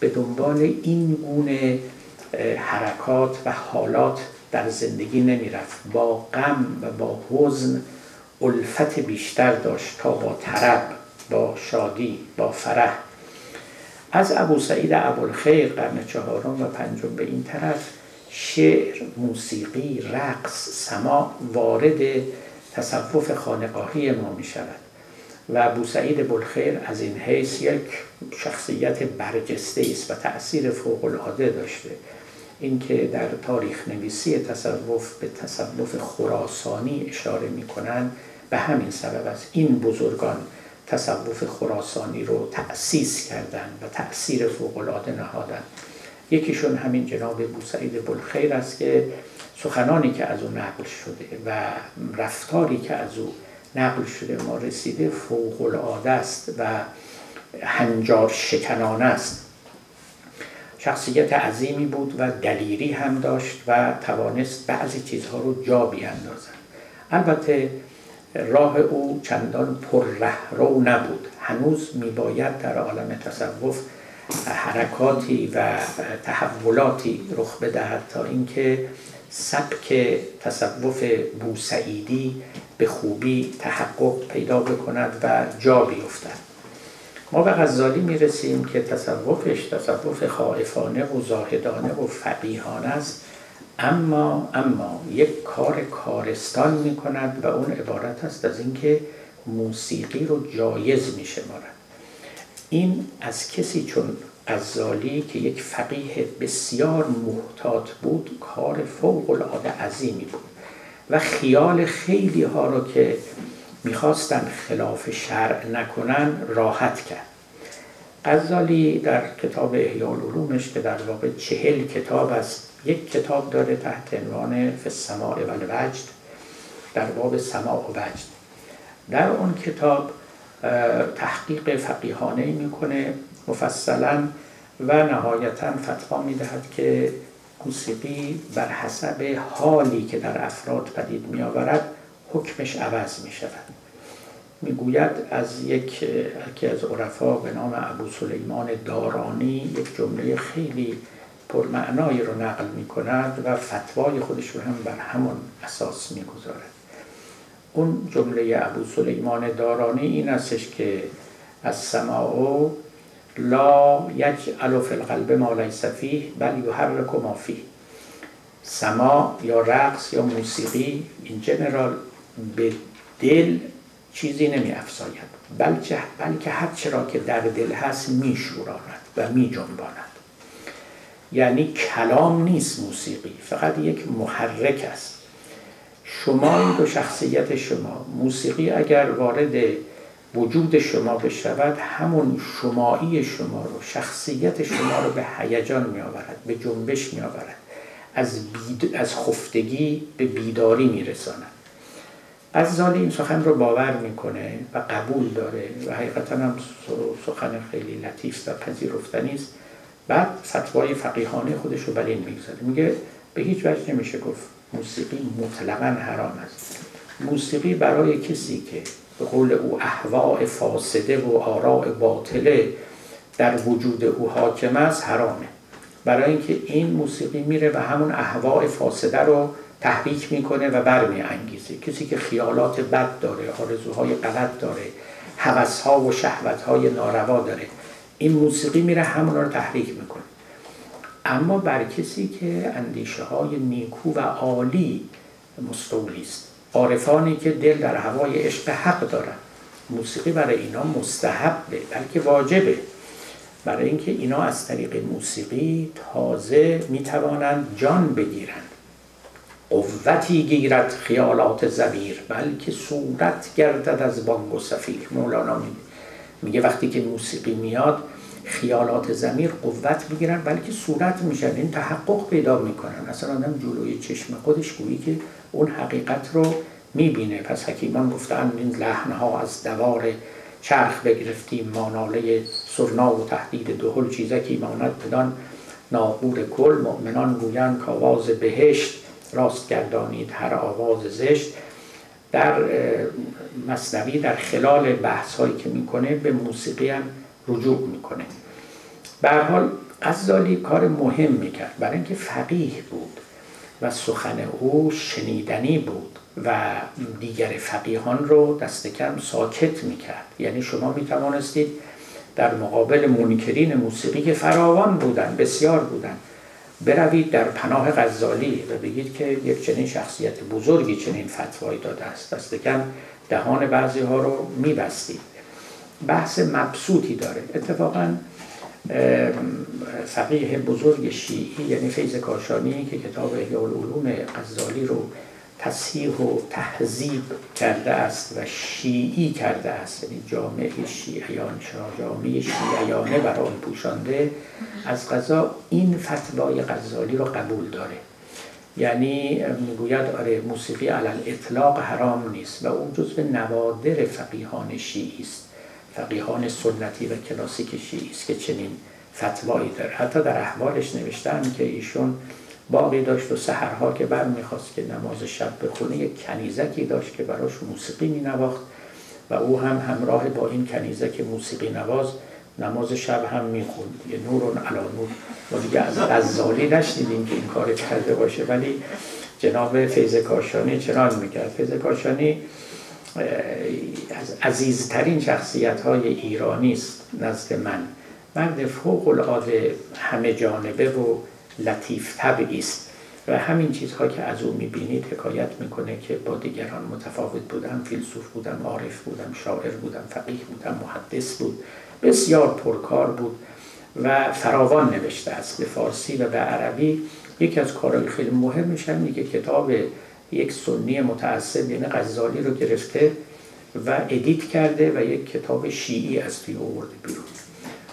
به دنبال این گونه حرکات و حالات در زندگی نمی‌رفت. با غم و با حزن الفت بیشتر داشت تا با طرب با شادی با فرح. از ابو سعید ابوالخیر قرن چهارم و پنجم به این طرف شعر، موسیقی، رقص، سماع وارد تصوف خانقاهی ما می شود و ابو سعید بلخیر از این حیث یک شخصیت برجسته است و تأثیر فوق العاده داشته. اینکه در تاریخ نویسی تصوف به تصوف خراسانی اشاره می کنند به همین سبب است. این بزرگان تصوف خراسانی رو تأسیس کردن و تأثیر فوقالعاده نهادن یکیشون همین جناب بوسعید بلخیر است که سخنانی که از او نقل شده و رفتاری که از او نقل شده ما رسیده فوق العاده است و هنجار شکنانه است. شخصیت عظیمی بود و دلیری هم داشت و توانست بعضی چیزها رو جا بیاندازد. البته راه او چندان پر رو نبود. هنوز میباید در عالم تصوف حرکاتی و تحولاتی رخ بدهد تا اینکه سبک تصوف بوسعیدی به خوبی تحقق پیدا بکند و جا بیفتد. ما به غزالی می‌رسیم که تصوفش تصوف خائفانه و زاهدانه و فقیهانه است. اما اما یک کار کارستان می کند و اون عبارت است از اینکه موسیقی رو جایز می شمارد این از کسی چون غزالی که یک فقیه بسیار محتاط بود کار فوق العاده عظیمی بود و خیال خیلی ها رو که می‌خواستن خلاف شرع نکنن راحت کرد. غزالی در کتاب احیاء العلومش که در واقع چهل کتاب است یک کتاب داره تحت عنوان فی السماع و الوجد در باب سماع و وجد. در اون کتاب تحقیق فقیهانه می‌کنه مفصلا و نهایتا فتوا می‌دهد که موسیقی بر حسب حالی که در افراد پدید می آورد حکمش عوض می شود. می‌گوید از یک که از عرفا به نام ابو سلیمان دارانی یک جمله خیلی پرمعنایی رو نقل می کند و فتوای خودش رو هم بر همون اساس می‌گذارد اون جمله ابو سلیمان دارانی این استش که از سماع لا یجعل فی القلب ما لیس فیه بل یحرک ما فیه. سما یا رقص یا موسیقی این جنرال به دل چیزی نمی افزاید بلکه, بلکه هر چرا که در دل هست می و می جنباند یعنی کلام نیست موسیقی فقط یک محرک است. شما این دو شخصیت شما موسیقی اگر وارد وجود شما بشود همون شمایی شما رو شخصیت شما رو به هیجان می آورد به جنبش می آورد از, از خفتگی به بیداری می رساند غزالی این سخن رو باور می‌کنه و قبول داره و حقیقتا هم سخن خیلی لطیف و پذیرفتنی است. بعد فتوای فقیهانه خودش رو بر این می‌گذاره. میگه به هیچ وجه نمیشه گفت موسیقی مطلقا حرام است. موسیقی برای کسی که به قول او احواء فاسده و آراء باطله در وجود او حاکم است حرامه. برای اینکه این موسیقی میره و همون احواء فاسده رو تحریک می‌کنه و برمی انگیزه کسی که خیالات بد داره آرزوهای غلط داره حوثها و شهوتهای ناروا داره این موسیقی میره همون رو تحریک می‌کنه. اما بر کسی که اندیشه های نیکو و عالی مستولی است. عارفانی که دل در هوای عشق حق دارن. موسیقی برای اینا مستحبه بلکه واجبه. برای اینکه اینا از طریق موسیقی تازه می‌توانند جان بگیرند. قوتی گیرد خیالات زبیر بلکه صورت گردد از بانگ و سفیر. مولانا میگه وقتی که موسیقی میاد خیالات زمیر قوت می‌گیرن بلکه صورت میشن این تحقق پیدا می‌کنن. اصلا آدم جلوی چشم خودش گویی که اون حقیقت رو می‌بینه. پس حکیمان گفتن این لحنها از دوار چرخ بگرفتیم ماناله سرنا و تهدید دهل چیزکی ماند بدان ناقور کل. مؤمنان گویند که آواز بهشت راست گردانید هر آواز زشت. در مصنوی در خلال بحث هایی که می‌کنه به موسیقی هم رجوع می‌کنه. به حال غزالی کار مهم می‌کرد. برای اینکه فقیه بود و سخن او شنیدنی بود و دیگر فقیهان رو دست کم ساکت می‌کرد. یعنی شما می‌توانستید در مقابل منکرین موسیقی که فراوان بودن بسیار بودن بروید در پناه غزالی و بگید که یک چنین شخصیت بزرگی چنین فتوایی داده است. دست کم دهان بعضی ها رو میبستید. بحث مبسوطی داره. اتفاقا فقیه بزرگ شیعی یعنی فیض کاشانی که کتاب احیاء العلوم غزالی رو تصحیح و تهذیب کرده است و شیعی کرده است. یعنی جامعه شیعیان جامعه شیعیانه بر آن پوشانده از قضا این فتوای غزالی رو قبول داره. یعنی می‌گوید آره موسیقی علل اطلاق حرام نیست و او جزو نوادر فقیهان شیعی است. فقیهان سنتی و کلاسیک شیعی است که چنین فتوایی داره. حتی در احوالش نوشتن که ایشون باقی داشت و سحرها که بر می‌خواست که نماز شب بخونه یک کنیزکی داشت که براش موسیقی مینواخت و او هم همراه با این کنیزک موسیقی نواز نماز شب هم می‌خوند. یه نور علا نور. ما دیگه از غزالی نشنیدیم که این کار کرده باشه. ولی جناب فیض کاشانی چنان می‌کرد. فیض کاشانی از عزیزترین شخصیت های ایرانی است نزد من. مرد فوق العاده همه جانبه و لطیف طبعی است. و همین چیزها که از او می‌بینید حکایت می‌کنه که با دیگران متفاوت بودم فیلسوف بودم عارف بودم شاعر بودم فقیه بودم محدث بود. بسیار پرکار بود و فراوان نوشته است به فارسی و به عربی. یکی از کارهای خیلی مهمش هم که کتاب یک سنی متعصب یعنی غزالی رو گرفته و ادیت کرده و یک کتاب شیعی از توی آورده بیرون.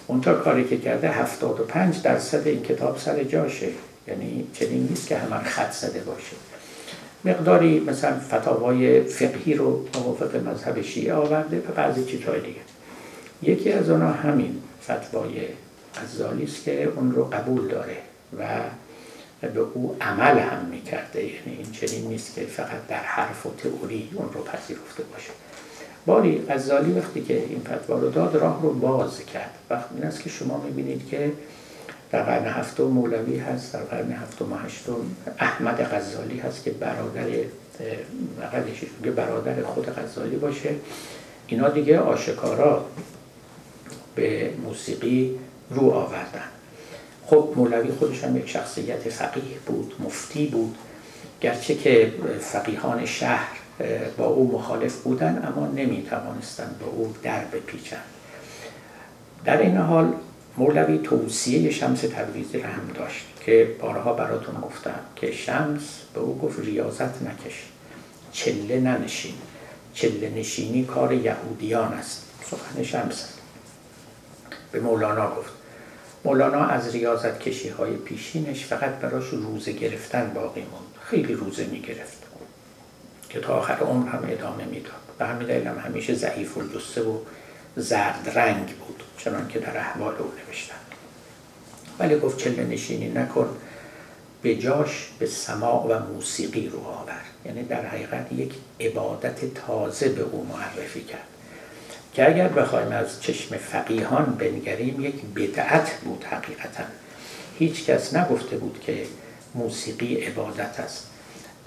اونتا کاری که کرده 75 درصد این کتاب سر جاشه. یعنی چنین نیست که همه خط زده باشه. مقداری مثلا فتاوای فقهی رو موافق مذهب شیعه آورده و بعضی چیزهای دیگه. یکی از آنها همین فتوای غزالی است که اون رو قبول داره و به او عمل هم می‌کرده. یعنی این چنین نیست که فقط در حرف و تئوری اون رو پذیرفته باشه. باری غزالی وقتی که این فتوا رو داد راه رو باز کرد. وقت این است که شما می‌بینید که در قرن هفتم مولوی هست در قرن هفتم و هشتم احمد غزالی هست که برادر که برادر خود غزالی باشه. اینا دیگه آشکارا به موسیقی رو آوردن. خب مولوی خودش هم یک شخصیت فقیه بود مفتی بود. گرچه که فقیهان شهر با او مخالف بودن اما نمی توانستند با او در بپیچند. در این حال مولوی توصیه شمس تبریزی را هم داشت که بارها براتون گفتم که شمس به او گفت ریاضت نکش چله ننشین چله نشینی کار یهودیان است. سخن شمس. به مولانا گفت. مولانا از ریاضت کشی های پیشینش فقط براش روزه گرفتن باقی موند. خیلی روزه می گرفت که تا آخر عمر هم ادامه می‌داد. و همین دلیل هم همیشه ضعیف و جسه و زرد رنگ بود چنان که در احوال او نوشتن. ولی گفت چله نشینی نکن به جاش به سماع و موسیقی رو آور. یعنی در حقیقت یک عبادت تازه به او معرفی کرد. که اگر بخوایم از چشم فقیهان بنگریم یک بدعت بود حقیقتا. هیچ کس نگفته بود که موسیقی عبادت است.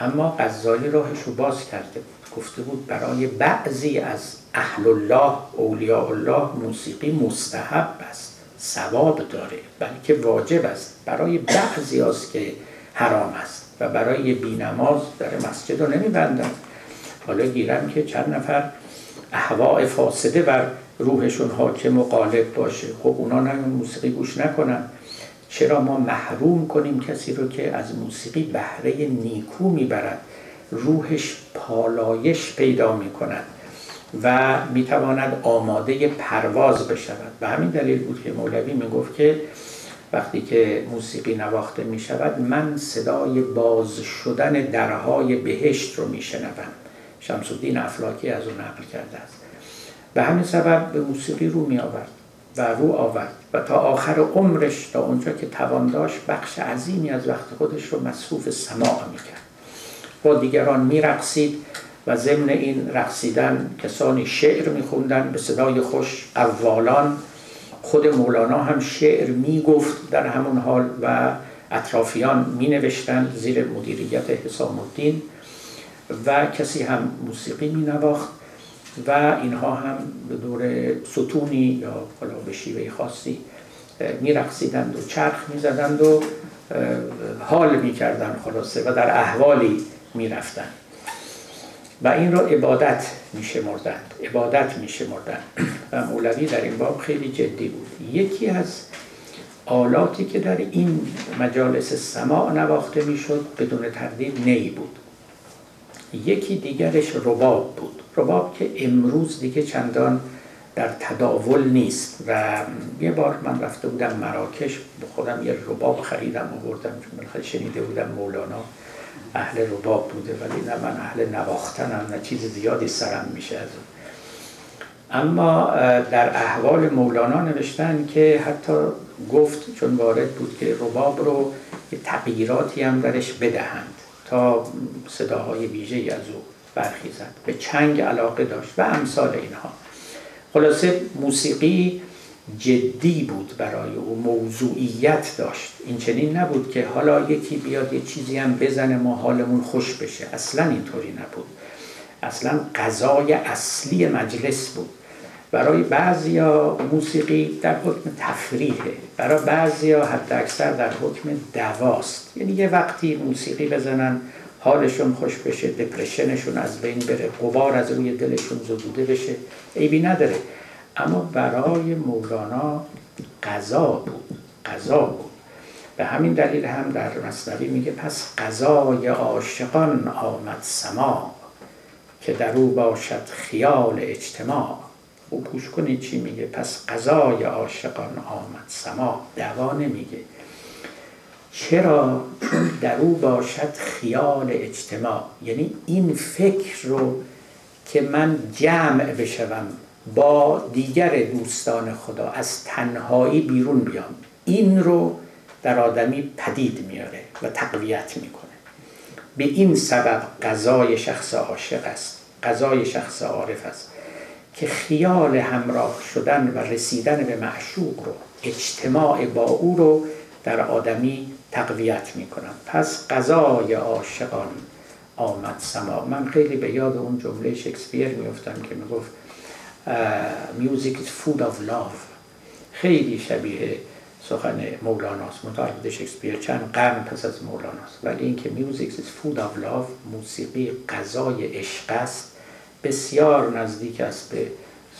اما غزالی راهش رو باز کرده بود. گفته بود برای بعضی از اهل الله اولیاء الله موسیقی مستحب است ثواب داره بلکه واجب است. برای بعضی است که حرام است و برای بینماز در مسجد رو نمیبندن حالا گیرم که چند نفر احواء فاسده بر روحشون حاکم و غالب باشه. خب اونا نه موسیقی گوش نکنن. چرا ما محروم کنیم کسی رو که از موسیقی بهره نیکو می‌برد؟ روحش پالایش پیدا می کند و می‌تواند آماده پرواز بشود. و همین دلیل بود که مولوی می گفت که وقتی که موسیقی نواخته می شود من صدای باز شدن درهای بهشت رو می شنوم شمس الدین افلاکی از اون نقل کرده است. به همین سبب به موسیقی رو می آورد و رو آورد و تا آخر عمرش تا اونجا که توان داشت بخش عظیمی از وقت خودش رو مصروف سماع می‌کرد. با دیگران میرقصید و ضمن این رقصیدن کسانی شعر میخوندن به صدای خوش. قوالان خود مولانا هم شعر می‌گفت در همون حال و اطرافیان می نوشتن زیر مدیریت حسام الدین. و کسی هم موسیقی می نواخت و اینها هم به دور ستونی یا حالا به شیوه خاصی میرقصیدند و چرخ می‌زدند و حال می‌کردن خلاصه و در احوالی می‌رفتند. و این را عبادت میشمردند عبادت میشمردند. و مولوی در این باب خیلی جدی بود. یکی از آلاتی که در این مجالس سماع نواخته می‌شد بدون تردید نی بود. یکی دیگرش رباب بود. رباب که امروز دیگه چندان در تداول نیست. و یه بار من رفته بودم مراکش خودم یه رباب خریدم آوردم چون من شنیده بودم مولانا اهل رباب بوده ولی نه من اهل نواختنم نه چیز زیادی سرم میشه از اون. اما در احوال مولانا نوشتن که حتی گفت چون وارد بود که رباب رو یه تغییراتی هم درش بدهند تا صداهای ویژه از او برخیزد به چنگ علاقه داشت و امثال اینها. خلاصه موسیقی جدی بود برای او موضوعیت داشت. این چنین نبود که حالا یکی بیاد یه چیزی هم بزنه ما حالمون خوش بشه. اصلا اینطوری نبود. اصلا غذای اصلی مجلس بود. برای بعضیا موسیقی در حکم تفریحه. برای بعضیا حتی اکثر در حکم دواست. یعنی یه وقتی موسیقی بزنن حالشون خوش بشه دپرشنشون از بین بره قبار از روی دلشون زدوده بشه عیبی نداره. اما برای مولانا قضا بود قضا بود. به همین دلیل هم در مصنوی میگه پس قضای عاشقان آمد سما که در او باشد خیال اجتماع. او گوش کنید چی میگه؟ پس قضای عاشقان آمد سما. دوا نمیگه. چرا؟ چون در او باشد خیال اجتماع. یعنی این فکر رو که من جمع بشوم با دیگر دوستان خدا از تنهایی بیرون بیام. این رو در آدمی پدید میاره و تقویت می‌کنه. به این سبب قضای شخص عاشق است قضای شخص عارف است که خیال همراه شدن و رسیدن به معشوق رو اجتماع با او رو در آدمی تقویت می‌کنم. پس قضای عاشقان آمد سما. من خیلی به یاد اون جمله شکسپیر میفتم که می‌گفت میوزیک is food of love. خیلی شبیه سخن مولاناست. متعرض شکسپیر چند قرن پس از مولاناست. ولی اینکه میوزیک is food of love موسیقی غذای عشق است. بسیار نزدیک است به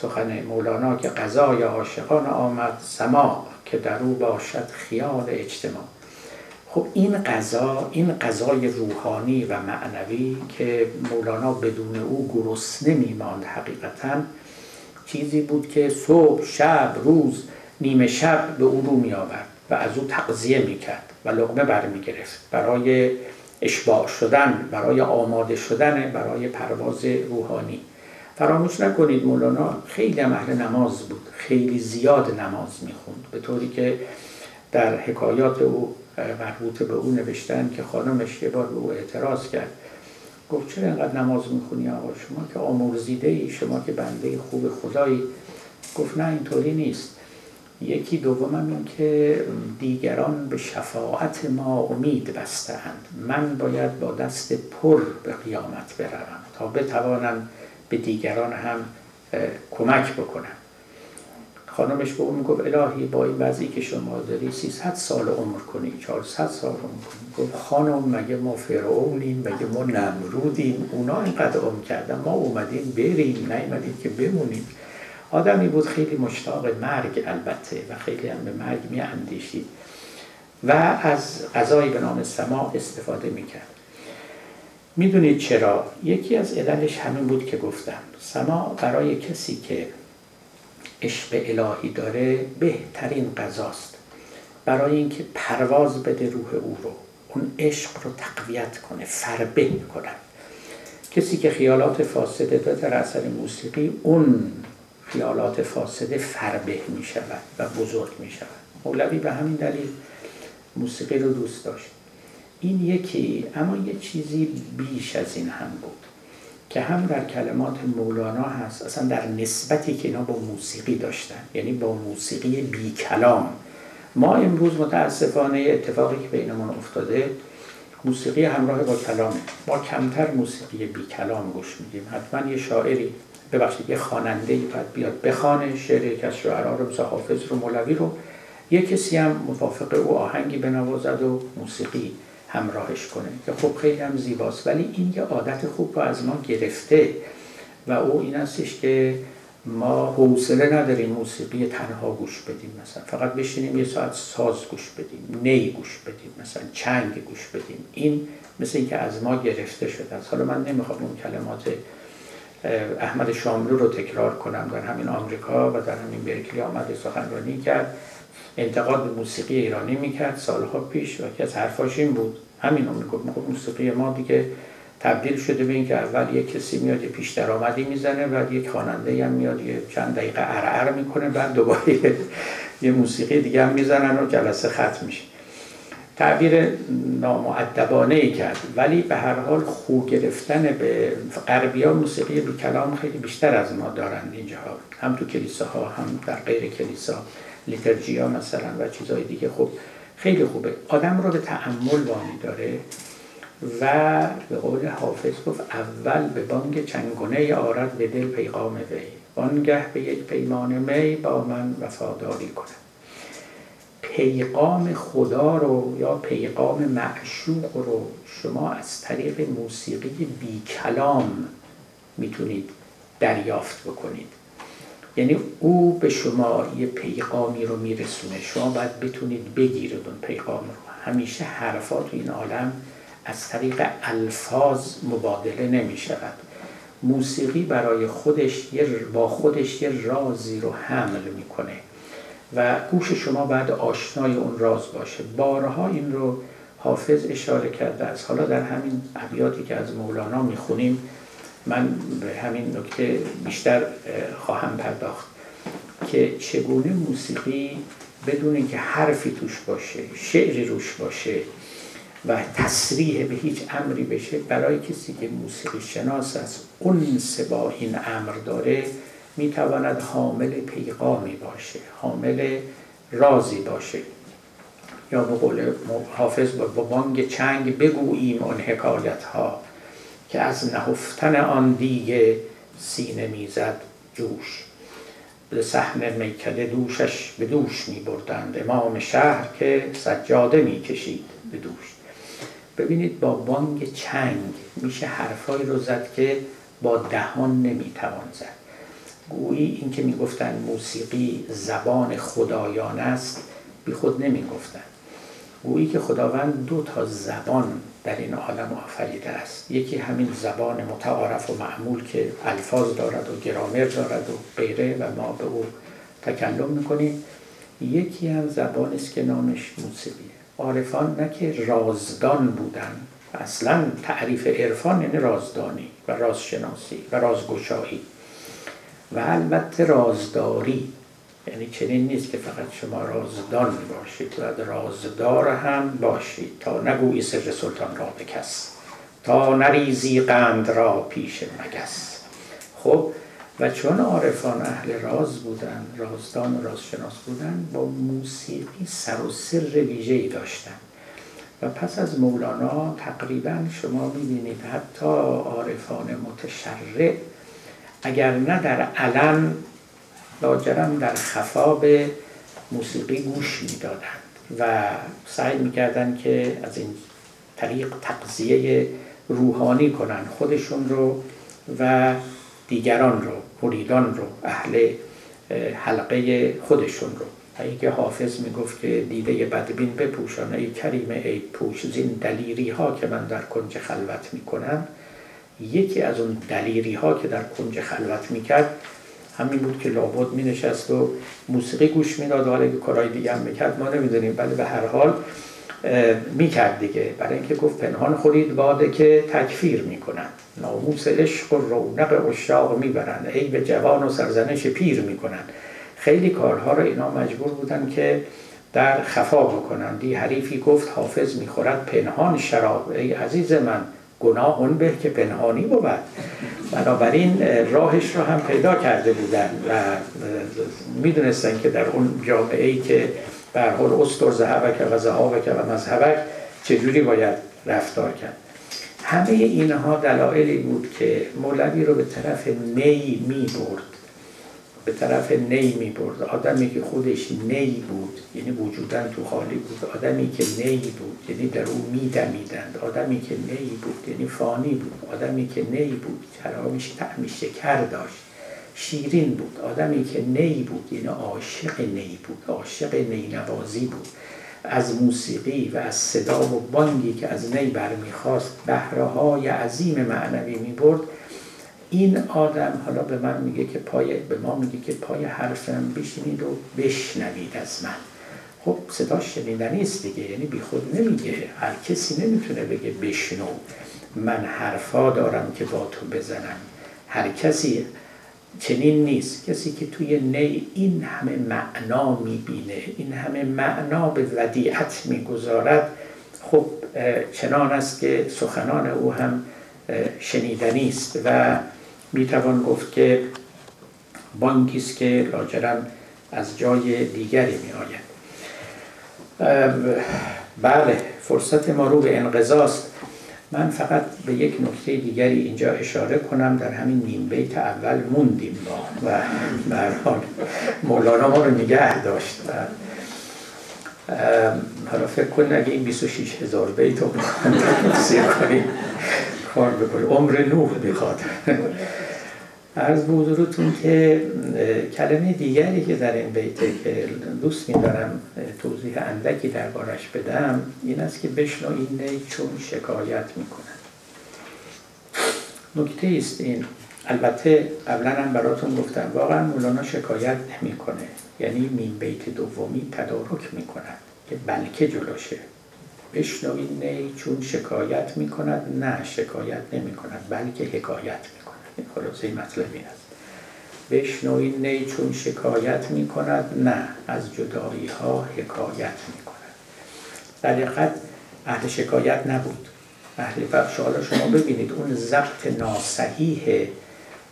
سخن مولانا که غذای عاشقان آمد سما. که در او باشد خیال اجتماع. خب این غذا این غذای روحانی و معنوی که مولانا بدون او گرسنه میماند حقیقتا چیزی بود که صبح شب روز نیمه شب به او رو می آورد و از او تقضیه می کرد و لغمه برمی گرفت برای اشباع شدن برای آماده شدن برای پرواز روحانی. فراموش نکنید مولانا خیلی اهل نماز بود. خیلی زیاد نماز می‌خوند. به طوری که در حکایات او مربوط به او نوشتن که خانمش یه بار به او اعتراض کرد. گفت چرا اینقدر نماز می‌خونی آقا؟ شما که آمرزیده ای شما که بنده خوب خدایی. گفت نه اینطوری نیست. یکی دومم این که دیگران به شفاعت ما امید بستند من باید با دست پر به قیامت بروم تا بتوانم به دیگران هم کمک بکنم. خانمش به اون می‌گفت الهی با این وضعی که شما داری 300 سال عمر کنی 400 سال عمر کنی. گفت خانم مگه ما فرعونیم مگه ما نمرودیم؟ اونا اینقدر عمر کردن. ما اومدیم بریم نیومدیم که بمونیم. آدمی بود خیلی مشتاق مرگ البته و خیلی هم به مرگ می اندیشید و از غذایی به نام سما استفاده می‌کرد. می‌دونید چرا؟ یکی از عللش همین بود که گفتم سما برای کسی که عشق الهی داره بهترین غذاست. برای اینکه پرواز بده روح او رو اون عشق رو تقویت کنه فربه کنه. کسی که خیالات فاسده داره در اثر موسیقی اون خیالات فاسده فربه می شود و بزرگ می شود مولوی به همین دلیل موسیقی رو دوست داشت. این یکی اما یه چیزی بیش از این هم بود که هم در کلمات مولانا هست اصلا در نسبتی که اینا با موسیقی داشتن یعنی با موسیقی بی کلام ما امروز متاسفانه اتفاقی که بینمون افتاده موسیقی همراه با کلام. ما کمتر موسیقی بی کلام گوش میدیم. حتما یه شاعری ببخشید یه خواننده باید بیاد بخانه شعر یک از شعرا رو مثل حافظ رو مولوی رو. یه کسی هم موافق او آهنگی بنوازد و موسیقی همراهش کنه. که خب خیلی هم زیباست. ولی این یه عادت خوب رو از ما گرفته. و او این استش که ما حوصله نداریم موسیقی تنها گوش بدیم مثلا. فقط بشینیم یه ساعت ساز گوش بدیم نی گوش بدیم مثلا چنگ گوش بدیم. این مثل اینکه از ما گرفته شده حالا من نمی‌خوام اون کلمات احمد شاملو رو تکرار کنم. در همین آمریکا و در همین برکلی آمده سخنرانی کرد. انتقاد به موسیقی ایرانی می‌کرد سالها پیش و که از حرفاش این بود. همین رو می‌گفت. موسیقی ما دیگه تبدیل شده به اینکه اول یک کسی میاد یه پیش درآمدی می‌زنه بعد یک خواننده هم میاد یه چند دقیقه ارعر می‌کنه بعد دوباره یه موسیقی دیگه هم می‌زنن و جلسه ختم میشه. تعبیر نامعدبانه ای کرد. ولی به هر حال خو گرفتن به غربی ها موسیقی بی کلام خیلی بیشتر از ما دارند اینجا هم تو کلیساها هم در غیر کلیسا. لیترژی ها مثلا و چیزهای دیگه. خب خیلی خوبه. آدم رو به تعمل وامی داره و به قول حافظ گفت اول به بانگ چنگونه آرد به دل پیغام وی. وانگه به یک پیمان می با من وفاداری کنم. پیغام خدا رو یا پیغام معشوق رو شما از طریق موسیقی بی کلام می‌تونید دریافت بکنید. یعنی او به شما یه پیغامی رو میرسونه. شما باید بتونید بگیرید اون پیغام رو. همیشه حرفات تو این عالم از طریق الفاظ مبادله نمی شود موسیقی برای خودش با خودش یه رازی رو حمل می‌کنه و گوش شما بعد آشنای اون راز باشه. بارها این رو حافظ اشاره کرده است. حالا در همین ابیاتی که از مولانا می‌خونیم من به همین نکته بیشتر خواهم پرداخت که چگونه موسیقی بدون اینکه حرفی توش باشه شعری روش باشه و تصریح به هیچ امری بشه برای کسی که موسیقی شناس است اون با این امر داره می‌تواند حامل پیغامی باشه حامل رازی باشه. یا به قول حافظ با بانگ چنگ بگوییم اون حکایت ها که از نهفتن آن دیگه سینه می‌زد جوش. به سحن میکده دوشش به دوش می بردند امام شهر که سجاده می کشید به دوش. ببینید با بانگ چنگ میشه حرفایی رو زد که با دهان نمی‌توان زد. گویی این که می‌گفتن موسیقی زبان خدایان است بی خود نمی‌گفتن. گویی که خداوند دو تا زبان در این عالم آفریده است. یکی همین زبان متعارف و معمول که الفاظ دارد و گرامر دارد و غیره و ما به او تکلم می‌کنیم. یکی هم زبان است که نامش موسیقیه عارفان نه که رازدان بودن. اصلا تعریف عرفان یعنی رازدانی و رازشناسی و رازگشایی. و البته رازداری. یعنی چنین نیست که فقط شما رازدان باشید و رازدار هم باشید تا نگویی سر سلطان را به کس تا نریزی قند را پیش مگس. خب و چون عارفان اهل راز بودن رازدان و رازشناس بودن با موسیقی سر و سر ویژه‌ای داشتن و پس از مولانا تقریبا شما می‌بینید حتی عارفان متشرع اگر نه در علم لاجرم در خفا به موسیقی گوش می‌دادند و سعی می‌کردند که از این طریق تقضیه روحانی کنند خودشون رو و دیگران رو مریدان رو اهل حلقه خودشون رو. ای که حافظ می‌گفت که دیده بدبین بپوشان ای کریم ای پوش زین دلیری ها که من در کنج خلوت می‌کنم یکی از اون دلیری ها که در کنج خلوت می‌کرد همین بود که لابد می نشست و موسیقی گوش می‌داد. حالا که کارهای دیگه هم می‌کرد. ما نمی‌دونیم ولی به هر حال می‌کرد دیگه. برای اینکه گفت پنهان خورید باده که تکفیر می‌کنن ناموس عشق و رونق اشاق می‌برند. ای به جوان و سرزنش پیر می‌کنن خیلی کارها رو اینا مجبور بودن که در خفا بکنن دی حریفی گفت حافظ می‌خورد پنهان شراب. ای عزیز من گناه اون به که پنهانی بود. بنابراین راهش رو هم پیدا کرده بودن و می‌دونستن که در اون جامعه ای که بر حال استر زهبک و زهابک و مذهبک چجوری باید رفتار کرد. همه اینها دلایلی بود که مولوی رو به طرف نی می برد به طرف نی می برد آدمی که خودش نی بود یعنی وجودن تو خالی بود. آدمی که نی بود یعنی در او می دمیدند آدمی که نی بود یعنی فانی بود. آدمی که نی بود چراغش تعمی شکر داشت. شیرین بود. آدمی که نی بود یعنی عاشق نی بود. عاشق نی نوازی بود. از موسیقی و از صدا و بانگی که از نی برمیخواست بهره های عظیم معنوی می‌برد این آدم حالا به من میگه که پای به ما میگه که پای حرفم بشینید و بشنوید از من. خب صدا شنیدنی است دیگه یعنی بی خود نمیگه. هر کسی نمی‌تونه بگه بشنو. من حرفا دارم که با تو بزنم. هر کسی چنین نیست. کسی که توی نی این همه معنا می‌بینه این همه معنا به ودیعت می‌گذارد خب چنان است که سخنان او هم شنیدنی است و می‌توان گفت که بانکی است که لاجرم از جای دیگری می آید بله فرصت ما رو به انقضاست. من فقط به یک نکته دیگری اینجا اشاره کنم. در همین نیم بیت اول موندیم با و حال مولانا ما رو نگه داشت. و حالا فکر کن اگه این 26 هزار بیت رو کنیم کار بکنیم. عمر نوح می‌خواد. عرض به حضورتون که کلمه دیگری که در این بیته که دوست میدارم توضیح اندکی دربارش بدم این است که بشنو این چون شکایت می‌کنن نکته است این. البته قبلا هم براتون گفتم واقعا مولانا شکایت نمی‌کنه. یعنی مین بیت دومی تدارک می‌کند که بلکه جلوشه. بشنو این چون شکایت می‌کند نه شکایت نمی‌کند بلکه حکایت این خلاصه این است. بشنوید نی چون شکایت می کند نه از جدایی ها حکایت می کند در اهل شکایت نبود. اهل بخش حالا شما ببینید اون ضبط ناسحیح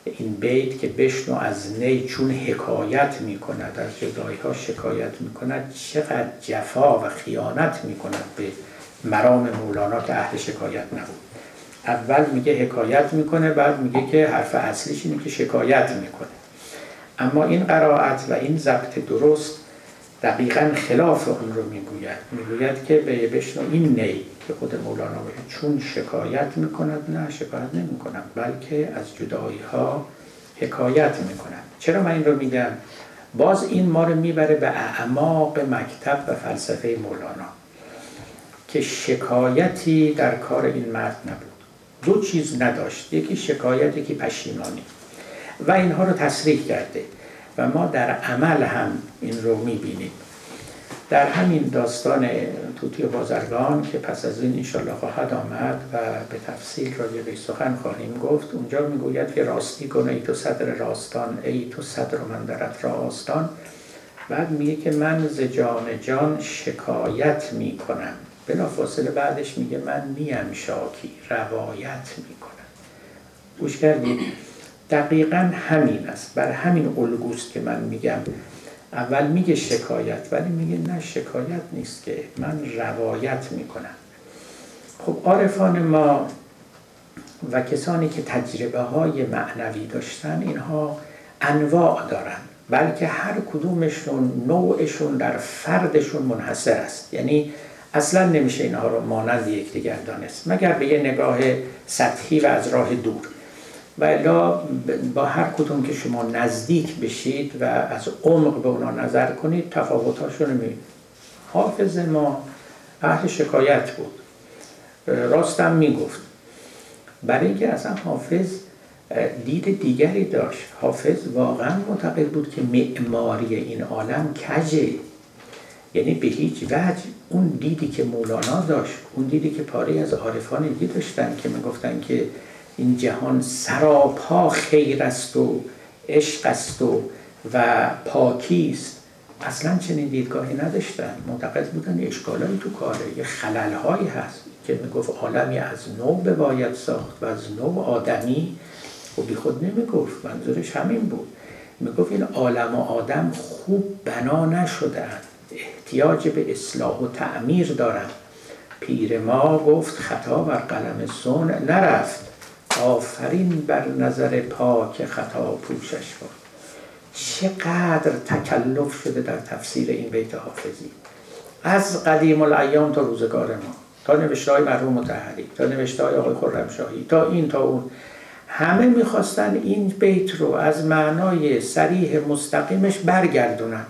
این بیت که بشنو از نی چون حکایت می کند از جدایی ها شکایت می کند چقدر جفا و خیانت می کند به مرام مولانا که اهل شکایت نبود. اول میگه حکایت می‌کنه بعد میگه که حرف اصلیش اینه که شکایت می‌کنه. اما این قرائت و این ضبط درست دقیقا خلاف اون رو می‌گوید. می‌گوید که به بشنو این نی که خود مولانا باید چون شکایت می‌کند نه شکایت نمی‌کنم بلکه از جدایی ها حکایت می‌کنم چرا من این رو میگم؟ باز این ما رو می‌بره به اعماق مکتب و فلسفه مولانا که شکایتی در کار این مرد نبود. دو چیز نداشت. یکی شکایت یکی پشیمانی. و اینها رو تصریح کرده. و ما در عمل هم این رو می‌بینیم. در همین داستان توتی بازرگان که پس از این انشالله خواهد آمد و به تفصیل راجع به سخن خواهیم گفت اونجا می‌گوید که راستی کن ای تو صدر راستان ای تو صدر من درت راستان بعد میگه که من ز جان جان شکایت می‌کنم. بلا فاصله بعدش میگه من نیم شاکی روایت می‌کنم. گوش کردید دقیقا همین است. بر همین الگوست که من میگم. اول میگه شکایت ولی میگه نه شکایت نیست که من روایت می‌کنم. خب عارفان ما و کسانی که تجربه های معنوی داشتن اینها انواع دارن. بلکه هر کدومشون نوعشون در فردشون منحصر است. یعنی اصلا نمیشه اینها رو مانند یکدیگر دانست. مگر به یه نگاه سطحی و از راه دور. و الا با هر کدوم که شما نزدیک بشید و از عمق به اونا نظر کنید تفاوتاشو رو حافظ ما اهل شکایت بود. راستم می‌گفت. برای اینکه اصلا حافظ دید دیگری داشت. حافظ واقعا معتقد بود که معماری این عالم کجه؟ یعنی به هیچ وجه اون دیدی که مولانا داشت اون دیدی که پاره از عارفان دیگه داشتن که می‌گفتن که این جهان سراپا خیر است و عشق است و و پاکی است. اصلا چنین دیدگاهی نداشتن. معتقد بودن اشکالایی تو کاره یه خللهایی هست که می‌گفت عالمی از نو باید ساخت و از نو آدمی و بی خود نمی‌گفت منظورش همین بود. می‌گفت این عالم و آدم خوب بنا نشدن احتیاج به اصلاح و تعمیر دارم. پیر ما گفت خطا بر قلم سون نرفت. آفرین بر نظر پاک خطا پوشش بود چقدر تکلف شده در تفسیر این بیت حافظی. از قدیم الایام تا روزگار ما. تا نوشته های مرحوم متحری تا نوشته های آقای خرمشاهی تا این تا اون. همه می‌خواستن این بیت رو از معنای سریح مستقیمش برگردونن.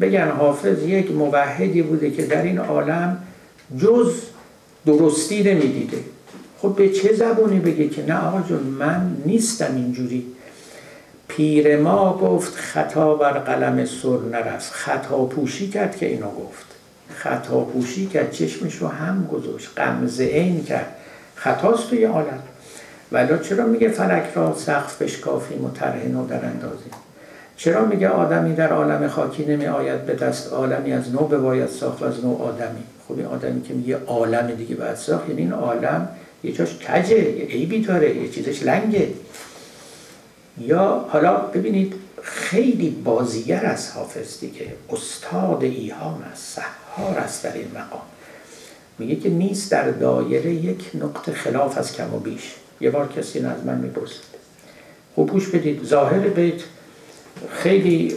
بگن حافظ یک موحدی بوده که در این عالم جز درستی نمی‌دیده. خب به چه زبونی بگه که نه آقا جون من نیستم اینجوری. پیر ما گفت خطا بر قلم سر نرفت. خطا پوشی کرد که اینو گفت. خطا پوشی کرد چشمش رو هم گذاشت قمزه این کرد. خطاست توی عالم. ولی چرا میگه فلک را سقف بشکافیم و ترهن و در اندازیم؟ چرا میگه آدمی در عالم خاکی نمی آید به دست عالمی از نو باید ساخت و از نو آدمی؟ خب این آدمی که میگه عالم دیگه باید ساخت یعنی این عالم یه جاش کجه یه عیبی داره یه چیزش لنگه. یا حالا ببینید خیلی بازیگر از حافظ دیگه استاد ایهام است سحار است در این مقام. میگه که نیست در دایره یک نقطه خلاف از کم و بیش. یه بار کسی از من می‌پرسید. خوب گوش بدید ظاهر بیت خیلی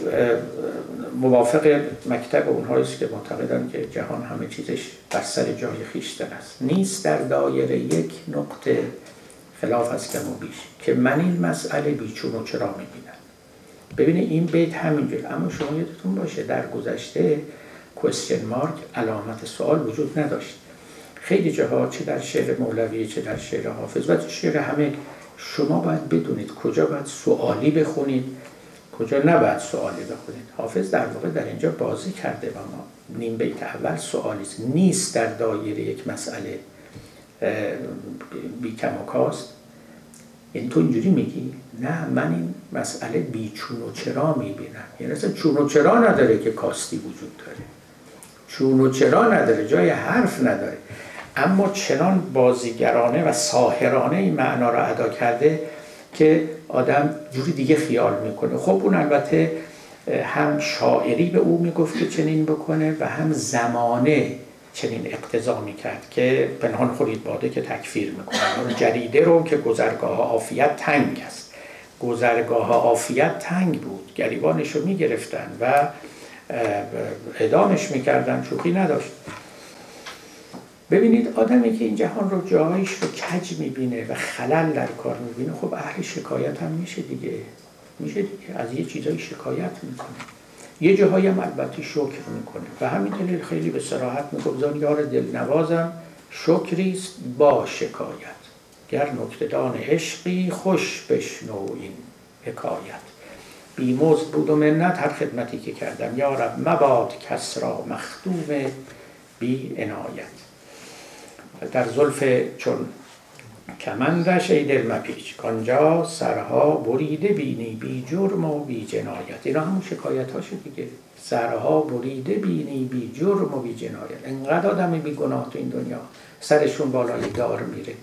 موافق مکتب اونهاییست که معتقدن که جهان همه چیزش بر سر جای خیشتن است. نیست در دایره یک نقطه خلاف از کم و بیش که من این مسئله بیچون و چرا می‌بینم. ببینید این بیت همینجور اما شما یادتون باشه در گذشته کوشن مارک علامت سوال وجود نداشت. خیلی جاها چه در شعر مولوی چه در شعر حافظ و شعر همه. شما باید بدونید کجا باید سوالی بخونید. کجا نباید سوالی بخونید حافظ در واقع در اینجا بازی کرده و ما نیم بیت اول سوالی نیست در دایره یک مسئله بی کم و کاست. یعنی تو اینجوری میگی؟ نه من این مسئله بی چون و چرا می‌بینم. یعنی اصلا چون و چرا نداره که کاستی وجود داره. چون و چرا نداره جای حرف نداره. اما چنان بازیگرانه و ساهرانه این معنا را ادا کرده که آدم جوری دیگه خیال می‌کنه. خب اون البته هم شاعری به او می‌گفت که چنین بکنه و هم زمانه چنین اقتضا می‌کرد که پنهان خورید باده که تکفیر می‌کنه. اون جریده رو که گذرگاه آفیت تنگ است. گذرگاه آفیت تنگ بود. گریبانش رو می‌گرفتن و ادامش می‌کردن. شوخی نداشت. ببینید آدمی که این جهان رو جایش رو کج می‌بینه و خلل در کار می‌بینه خب اهل شکایت هم میشه دیگه. میشه دیگه. از یه چیزایی شکایت می‌کنه. یه جاهایی هم البته شکر می‌کنه. و همین دلیل خیلی به سراحت می‌گفت یار دل نوازم شکریست با شکایت. گر نکتدان عشقی خوش بشنو این حکایت. بیمزد بود و منت هر خدمتی که کردم. یارب مباد کس را مخدوم بی عنایت. در زلف چون. کمندش ای دل مپیچ. کانجا سرها بریده بینی بی جرم و بی جنایت. اینا همون شکایت هاشه دیگه. سرها بریده بینی بی جرم و بی جنایت. انقدر آدمی بی گناه تو این دنیا. سرشون بالای دار میره.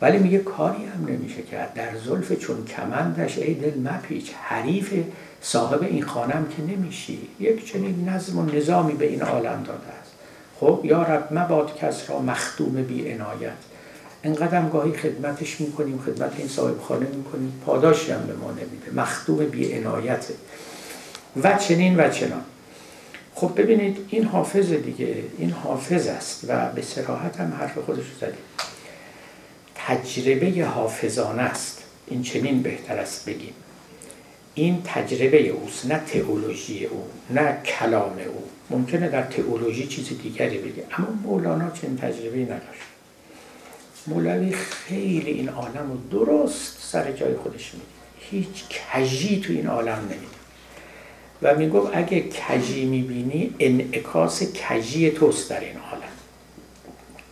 ولی میگه کاری هم نمیشه کرد. در زلف چون کمندش ای دل مپیچ. حریف صاحب این خانم که نمیشی. یک چنین نظم و نظامی به این عالم داده. خب یا رب مباد کس را مختوم بی عنایت. انقدر گاهی خدمتش می‌کنیم خدمت این صاحب خانه می‌کنیم پاداشی هم به ما نمیده. مختوم بی عنایته و چنین و چنان. خب ببینید این حافظ دیگه این حافظ است و به سراحت هم حرف خودش زدیم. تجربه حافظانه است. این چنین بهتر است بگیم. این تجربه اوست نه تئولوژی او نه کلام او. ممکنه در تئولوژی چیز دیگری بگه. اما مولانا چنین تجربه نداشت. مولوی خیلی این عالم رو درست سر جای خودش میده هیچ کجی تو این عالم نمیده و می‌گفت اگه کجی می‌بینی انعکاس کجی توست در این عالم.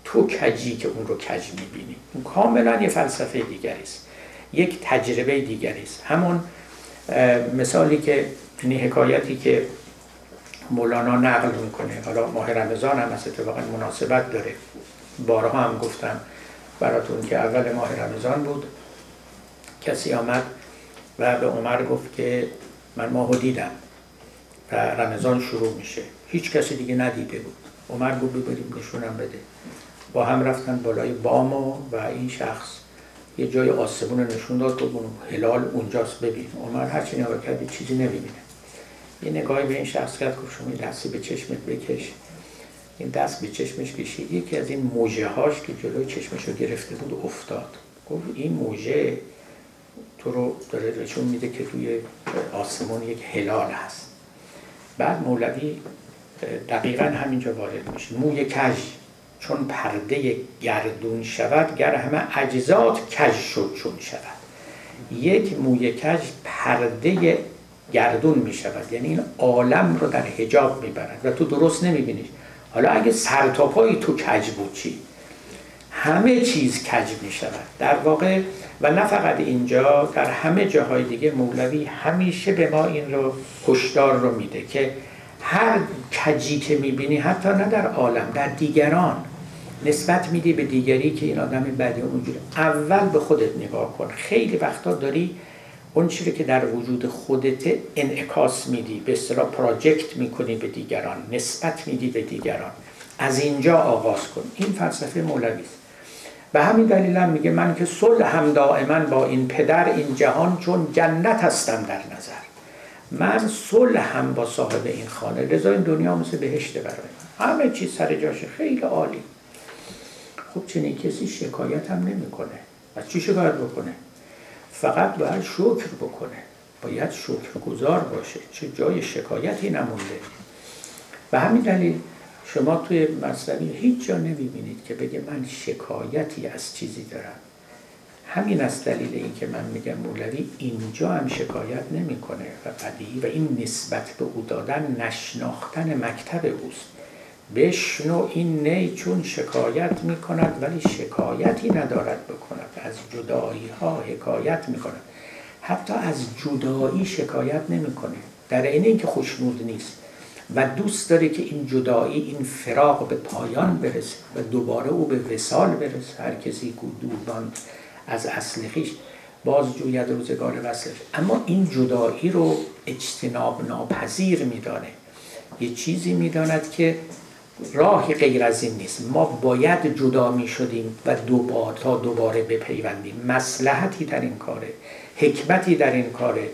تو کجی که اون رو کج می‌بینی. اون کاملا یه فلسفه دیگری است. یک تجربه دیگری است. همون مثالی که این حکایتی که مولانا نقل می‌کنه. حالا ماه رمضان هم از اتفاقا مناسبت داره. بارها هم گفتم براتون که اول ماه رمضان بود. کسی آمد و به عمر گفت که من ماهو دیدم و رمضان شروع میشه. هیچ کسی دیگه ندیده بود. عمر گفت ببریم نشونم بده. با هم رفتن بالای بامو و این شخص یه جای آسمون نشون داد و هلال اونجاست. ببین عمر هرچی نگاه چیزی نمی‌بینه. یه نگاهی به این شخص کرد گفت شما دستی به چشمت بکش. این دست به چشمش کشید. یکی از این موجه هاش که جلوی چشمش رو گرفته بود افتاد. گفت این موجه تو رو داره نشون میده که توی آسمون یک هلال هست. بعد مولوی دقیقا همینجا وارد میشه. موی کج چون پرده گردون شود گر همه اجزات کج شد چون شود. یک موی کج پرده گردون می شود یعنی این عالم رو در حجاب می‌برد و تو درست نمیبینیش. حالا اگه سرتاپایی تو کج بود چی؟ همه چیز کج می شود در واقع و نه فقط اینجا در همه جاهای دیگه مولوی همیشه به ما این رو هشدار رو میده که هر کجی که می‌بینی حتی نه در عالم در دیگران نسبت میدی به دیگری که این آدم بدی اونجوری. اول به خودت نگاه کن. خیلی وقتا داری اون چیزی که در وجود خودت انعکاس میدی به اصطلاح پراجکت می‌کنی به دیگران نسبت میدی به دیگران. از اینجا آغاز کن. این فلسفه مولوی است. به همین دلیل هم میگه من که صلح هم دائما با این پدر این جهان چون جنت هستم در نظر. من صلح هم با صاحب این خانه. لذا این دنیا مثل بهشت برای من. همه چیز سر جاشه. خیلی عالی. خب چنین کسی شکایت هم نمی‌کنه. از چی شکایت بکنه؟ فقط باید شکر بکنه. باید گذار باشه. چه جای شکایتی نمونده. به همین دلیل شما توی مصنوی هیچ جا نمی‌بینید که بگه من شکایتی از چیزی دارم. همین از دلیل این که من میگم مولوی اینجا هم شکایت نمی‌کنه. و قدی و این نسبت به او دادن نشناختن مکتب اوست. بشنو این نی چون شکایت می‌کند ولی شکایتی ندارد بکند. از جدایی ها حکایت می‌کند. حتی از جدایی شکایت نمی‌کنه. در این اینکه خوشنود نیست و دوست داره که این جدایی این فراغ به پایان برسه و دوباره او به وسال برسه. هر کسی که دورباند از اصل خیش باز جوید روزگار وصلش اما این جدایی رو اجتناب ناپذیر میدانه. یه چیزی می‌داند که راهی غیر از این نیست. ما باید جدا می شدیم و دوبار تا دوباره بپیوندیم. مسلحتی در این کاره حکمتی در این کاره.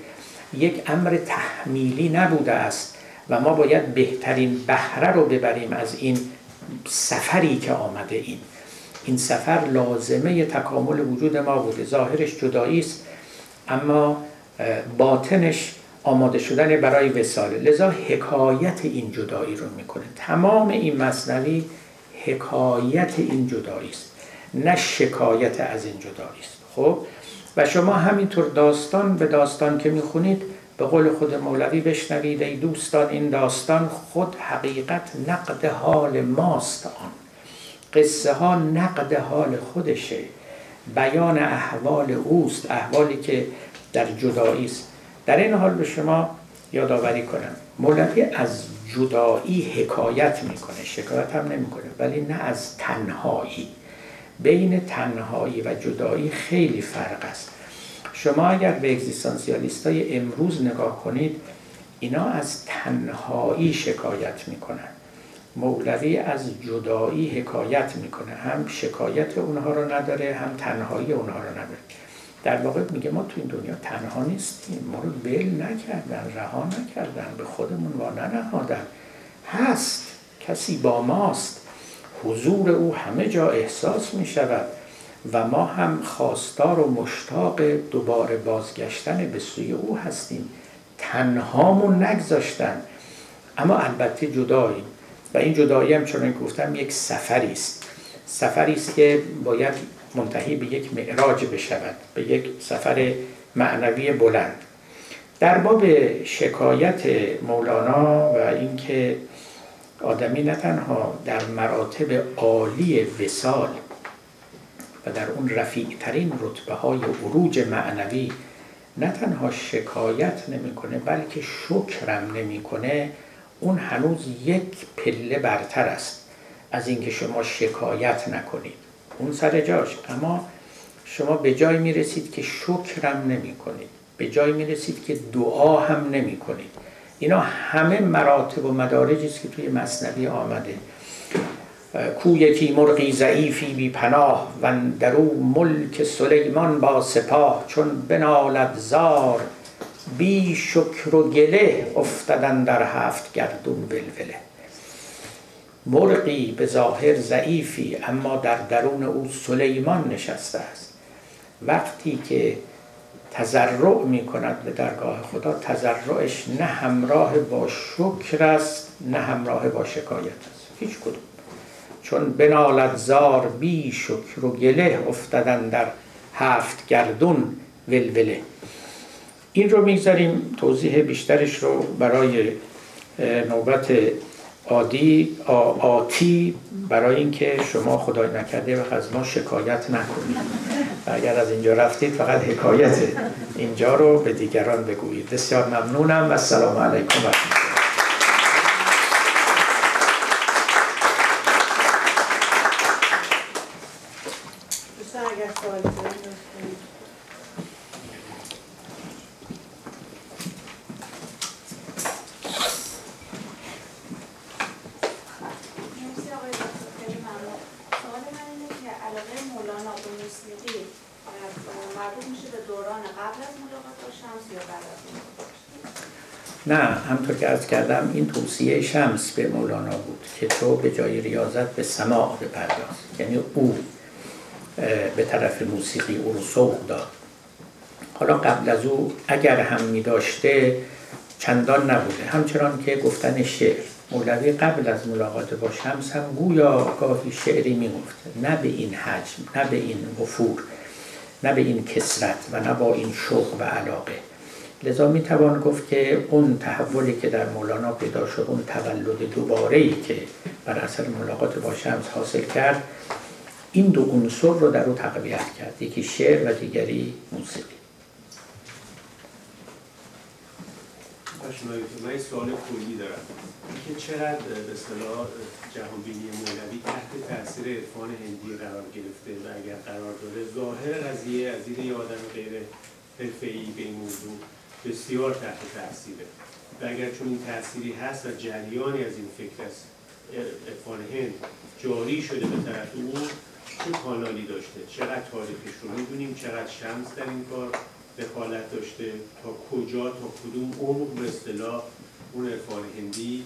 یک امر تحمیلی نبوده است و ما باید بهترین بهره رو ببریم از این سفری که آمده این. این سفر لازمه تکامل وجود ما بوده. ظاهرش جدایی است اما باطنش آماده شدن برای وساله لذا حکایت این جدایی رو می‌کنه. تمام این مصنوی حکایت این جدایی است. نه شکایت از این جدایی است. خب؟ و شما همینطور داستان به داستان که می‌خونید به قول خود مولوی بشنوید ای دوستان این داستان خود حقیقت نقد حال ماست آن. قصه ها نقد حال خودشه. بیان احوال اوست احوالی که در جدایی است. در این حال به شما یادآوری کنم مولوی از جدایی حکایت می‌کنه شکایت هم نمی‌کنه ولی نه از تنهایی. بین تنهایی و جدایی خیلی فرق است. شما اگر به اگزیستانسیالیست های امروز نگاه کنید اینا از تنهایی شکایت می‌کنن. مولوی از جدایی حکایت می‌کنه هم شکایت اونها رو نداره هم تنهایی اونها رو نداره. در واقع میگه ما تو این دنیا تنها نیستیم. ما رو بل نکردن رها نکردن به خودمون وا ننهادن. هست. کسی با ماست. حضور او همه جا احساس می شود و ما هم خواستار و مشتاق دوباره بازگشتن به سوی او هستیم. تنهامون نگذاشتن. اما البته جداییم و این جدایی هم چون گفتم یک سفری است. سفری است که باید منتهی به یک معراج بشود به یک سفر معنوی بلند. در باب شکایت مولانا و اینکه آدمی نه تنها در مراتب عالی وسال و در اون رفیع ترین رتبه های عروج معنوی نه تنها شکایت نمی‌کنه بلکه شکرم نمی‌کنه اون هنوز یک پله برتر است از اینکه شما شکایت نکنید. اون سر جاش. اما شما به جای می رسید که شکرم نمی کنید به جای می رسید که دعا هم نمی کنید اینا همه مراتب و مدارجی است که توی مصنوی آمده. کو یکی مرغی ضعیفی بی پناه و در او ملک سلیمان با سپاه. چون بنالد زار بی شکر و گله افتدن در هفت گردون ولوله. مرغی به ظاهر ضعیفی اما در درون او سلیمان نشسته است. وقتی که تذرع می کند به درگاه خدا تذرعش نه همراه با شکر است نه همراه با شکایت است. هیچ کدوم. چون بنالد زار بی شکر و گله افتدن در هفت گردون ولوله. این رو می‌گذاریم توضیح بیشترش رو برای نوبت عادی آتی برای اینکه شما خدای نکرده و از ما شکایت نکنید. اگر از اینجا رفتید فقط حکایت اینجا رو به دیگران بگویید. بسیار ممنونم و السلام علیکم و نه همطور که از کردم این توصیه شمس به مولانا بود که تو به جای ریاضت به سماع بپرداز. یعنی او به طرف موسیقی او رو سوق داد. حالا قبل از او اگر هم می داشته چندان نبوده. همچنان که گفتن شعر. مولوی قبل از ملاقات با شمس هم گویا گاهی شعری می نه به این حجم نه به این وفور نه به این کسرت و نه با این شوق و علاقه. لذا می توان گفت که اون تحولی که در مولانا پیدا شد اون تولد دوباره ای که بر اثر ملاقات با شمس حاصل کرد این دو عنصر رو در او تقویت کرد یکی شعر و دیگری موسیقی. من سوال کلی دارم. اینکه چقدر به اصطلاح جهانبینی مولوی تحت تاثیر عرفان هندی قرار گرفته و اگر قرار داره ظاهر قضیه از دید یه آدم غیر حرفه‌ای به این موضوع بسیار تحت تاثیره و اگر چون این تأثیری هست و جریانی از این فکر از عرفان هند جاری شده به طرف او چه کانالی داشته؟ چقدر تاریخش رو می‌دونیم؟ چقدر شمس در این کار دخالت داشته؟ تا کجا؟ تا کدوم عمق؟ به اصطلاح اون عرفان هندی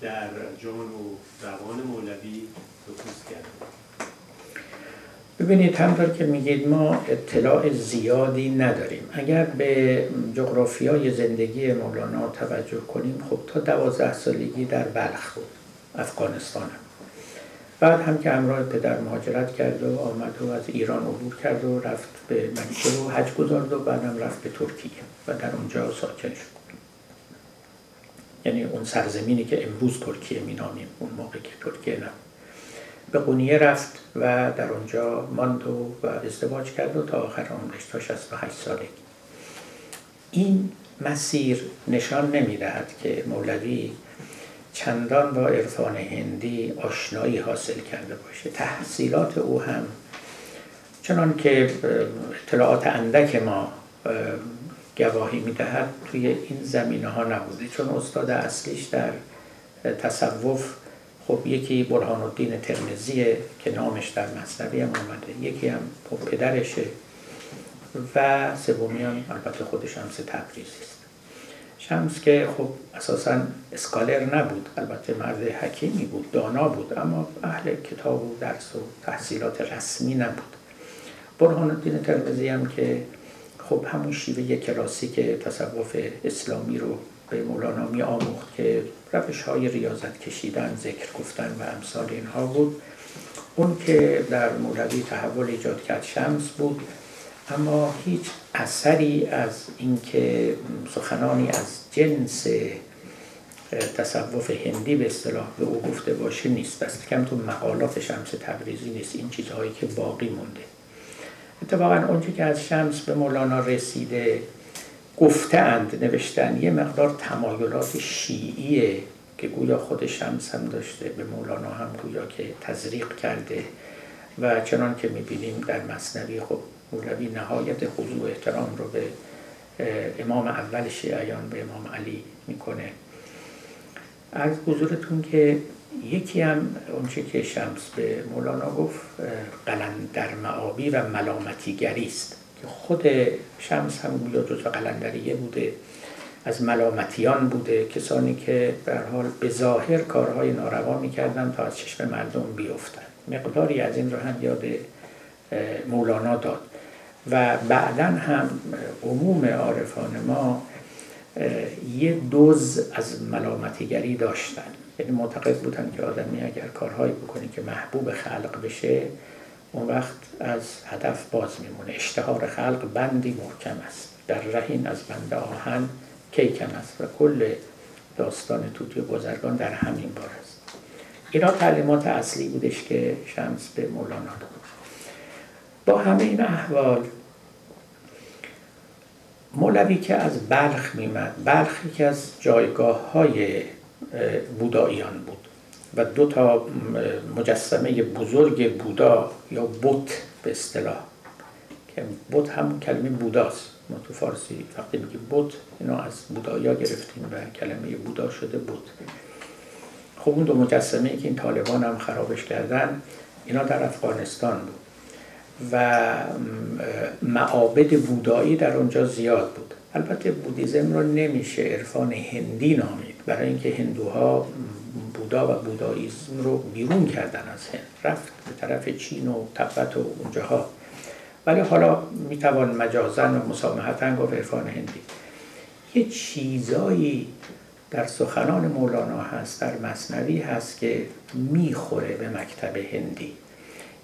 در جان و روان مولوی نفوذ کرده. ببینید همطور که میگید ما اطلاع زیادی نداریم. اگر به جغرافیای زندگی مولانا توجه کنیم خب تا دوازده سالگی در بلخ بود افغانستان. بعد هم که همراه پدر مهاجرت کرد و آمد و از ایران عبور کرد و رفت به مکه و حج گذارد و بعدم رفت به ترکیه و در اونجا ساکن شد. یعنی اون سرزمینی که امروز ترکیه مینامیم اون موقع که ترکیه نبود. به قونیه رفت و در اونجا ماند و, ازدواج کرد و تا آخر عمرش تا 68 سالگی. این مسیر نشان نمی‌دهد که مولوی چندان با عرفان هندی آشنایی حاصل کرده باشه. تحصیلات او هم چنان که اطلاعات اندک ما گواهی می‌دهد توی این زمینه ها نبوده. چون استاد اصلیش در تصوف خب یکی برهان الدین ترمزیه که نامش در مصنوی هم آمده یکی هم خب پدرشه و سومی هم البته خودش هم سه تبریزی است. شمس که خب اساسا اسکالر نبود البته مرد حکیمی بود دانا بود اما اهل کتاب و درس و تحصیلات رسمی نبود. برهان الدین ترمزی هم که خب همون شیوه کلاسیک تصوف اسلامی رو به مولانا می آموخت که روش های ریاضت کشیدن ذکر گفتن و امثال اینها بود. اون که در مولوی تحول ایجاد کرد شمس بود. اما هیچ اثری از اینکه سخنانی از جنس تصوف هندی به اصطلاح به او گفته باشه نیست. دست کم تو مقالات شمس تبریزی نیست. این چیزهایی که باقی مونده. اتفاقا اونچه که از شمس به مولانا رسیده گفتند نوشتن یه مقدار تمایلات شیعیه که گویا خود شمس هم داشته به مولانا هم گویا که تزریق کرده. و چنان که می‌بینیم در مصنوی خب مولوی نهایت خضوع احترام رو به امام اول شیعیان به امام علی می‌کنه. از حضورتون که یکی هم اونچه که شمس به مولانا گفت قلندر معابی و ملامتیگری است. که خود شمس هم گویا جز قلندریه بوده از ملامتیان بوده کسانی که به حال به ظاهر کارهای ناروا می‌کردن تا از چشم مردم بیفتن مقداری از این رو هم یاد مولانا داد. و بعدا هم عموم عارفان ما یه دوز از ملامتیگری داشتن. یعنی معتقد بودن که آدمی اگر کارهایی بکنه که محبوب خلق بشه اون وقت از هدف باز میمونه. اشتهار خلق بندی محکم است. در رهین از بند آهن کیکم است و کل داستان توتی بزرگان در همین بار است. اینا تعلیمات اصلی بودش که شمس به مولانا داد. با همه این احوال مولوی که از بلخ میمد بلخ یکی از جایگاه های بوداییان بود. و دو تا مجسمه بزرگ بودا یا بوت به اصطلاح. که بوت هم کلمه بوداست. ما تو فارسی وقتی میگیم بوت اینا از بودایا گرفتیم و کلمه بودا شده بود خب اون دو مجسمه که این طالبان هم خرابش کردن اینا در افغانستان بود. و معابد بودایی در اونجا زیاد بود. البته بودیزم رو نمیشه عرفان هندی نامید. برای اینکه هندوها بودا و بوداییزم رو بیرون کردن از هند. رفت به طرف چین و تبت و اونجاها. ولی حالا می‌توان مجازن و مسامحتا گفت عرفان هندی یه چیزایی در سخنان مولانا هست در مصنوی هست که می‌خوره به مکتب هندی.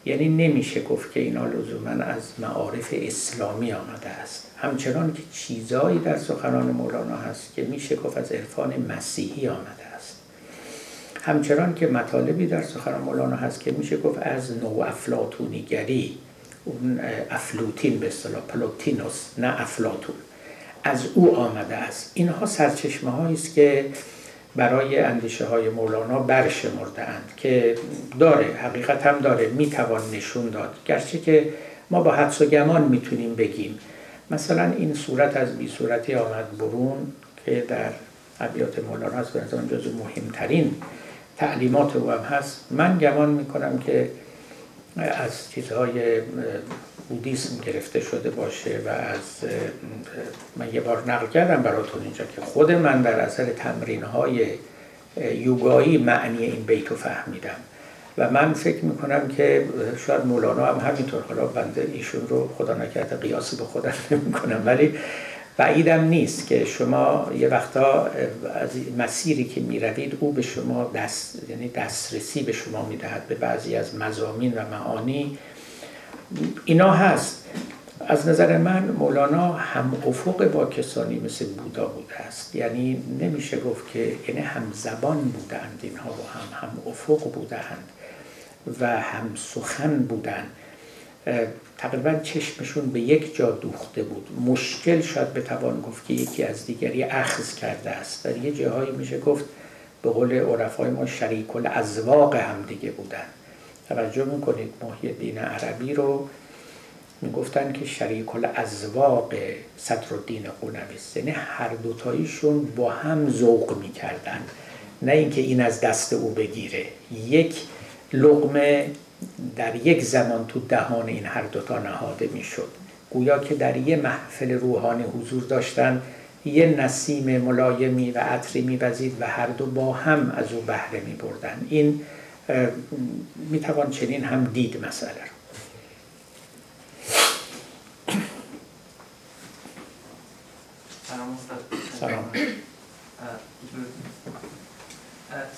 یعنی نمیشه گفت که اینا لزوما از معارف اسلامی آمده است. همچنان که چیزایی در سخنان مولانا هست که میشه گفت از عرفان مسیحی آمده همچنان که مطالبی در سخنان مولانا هست که میشه گفت از نو افلاطونیگری اون افلوطین به اصطلاح Plotinus نه افلاطون از او آمده است. اینها سرچشمه است که برای اندیشه های مولانا برشمرده اند که داره حقیقت هم داره می‌توان نشون داد. گرچه که ما با حدس و گمان می‌تونیم بگیم. مثلا این صورت از بی صورتی آمد برون که در ابیات مولانا هست به جزو مهمترین تعلیمات او هم هست. من گمان می‌کنم که از چیزهای بودیسم گرفته شده باشه و از من یه بار نقل کردم براتون اینجا که خود من در اثر تمرین های یوگایی معنی این بیت رو فهمیدم. و من فکر می‌کنم که شاید مولانا هم همینطور حالا بنده ایشون رو خدا نکرده قیاسی به خودم نمی کنم ولی بعیدم نیست که شما یه وقتا از مسیری که می‌روید او به شما دست یعنی دسترسی به شما می‌دهد به بعضی از مزامین و معانی. اینا هست. از نظر من مولانا هم افق با کسانی مثل بودا بوده است. یعنی نمیشه گفت که یعنی هم زبان بودند اینها با هم هم افق بودند و هم سخن بودند. تقریبا چشمشون به یک جا دوخته بود. مشکل شاید بتوان گفت که یکی از دیگری اخذ کرده است. در یه جاهایی میشه گفت به قول عرفای ما شریک الازواق هم دیگه بودن. توجه می‌کنید محی دین عربی رو؟ می‌گفتن که شریک الازواق صدر الدین قونوی یعنی هر دوتاییشون با هم ذوق می‌کردن. نه اینکه این از دست او بگیره. یک لقمه در یک زمان تو دهان این هر دوتا نهاده می‌شد. گویا که در یه محفل روحانی حضور داشتن یه نسیم ملایمی و عطری میوزید و هر دو با هم از او بهره می بردن این می‌توان چنین هم دید مسئله رو سلام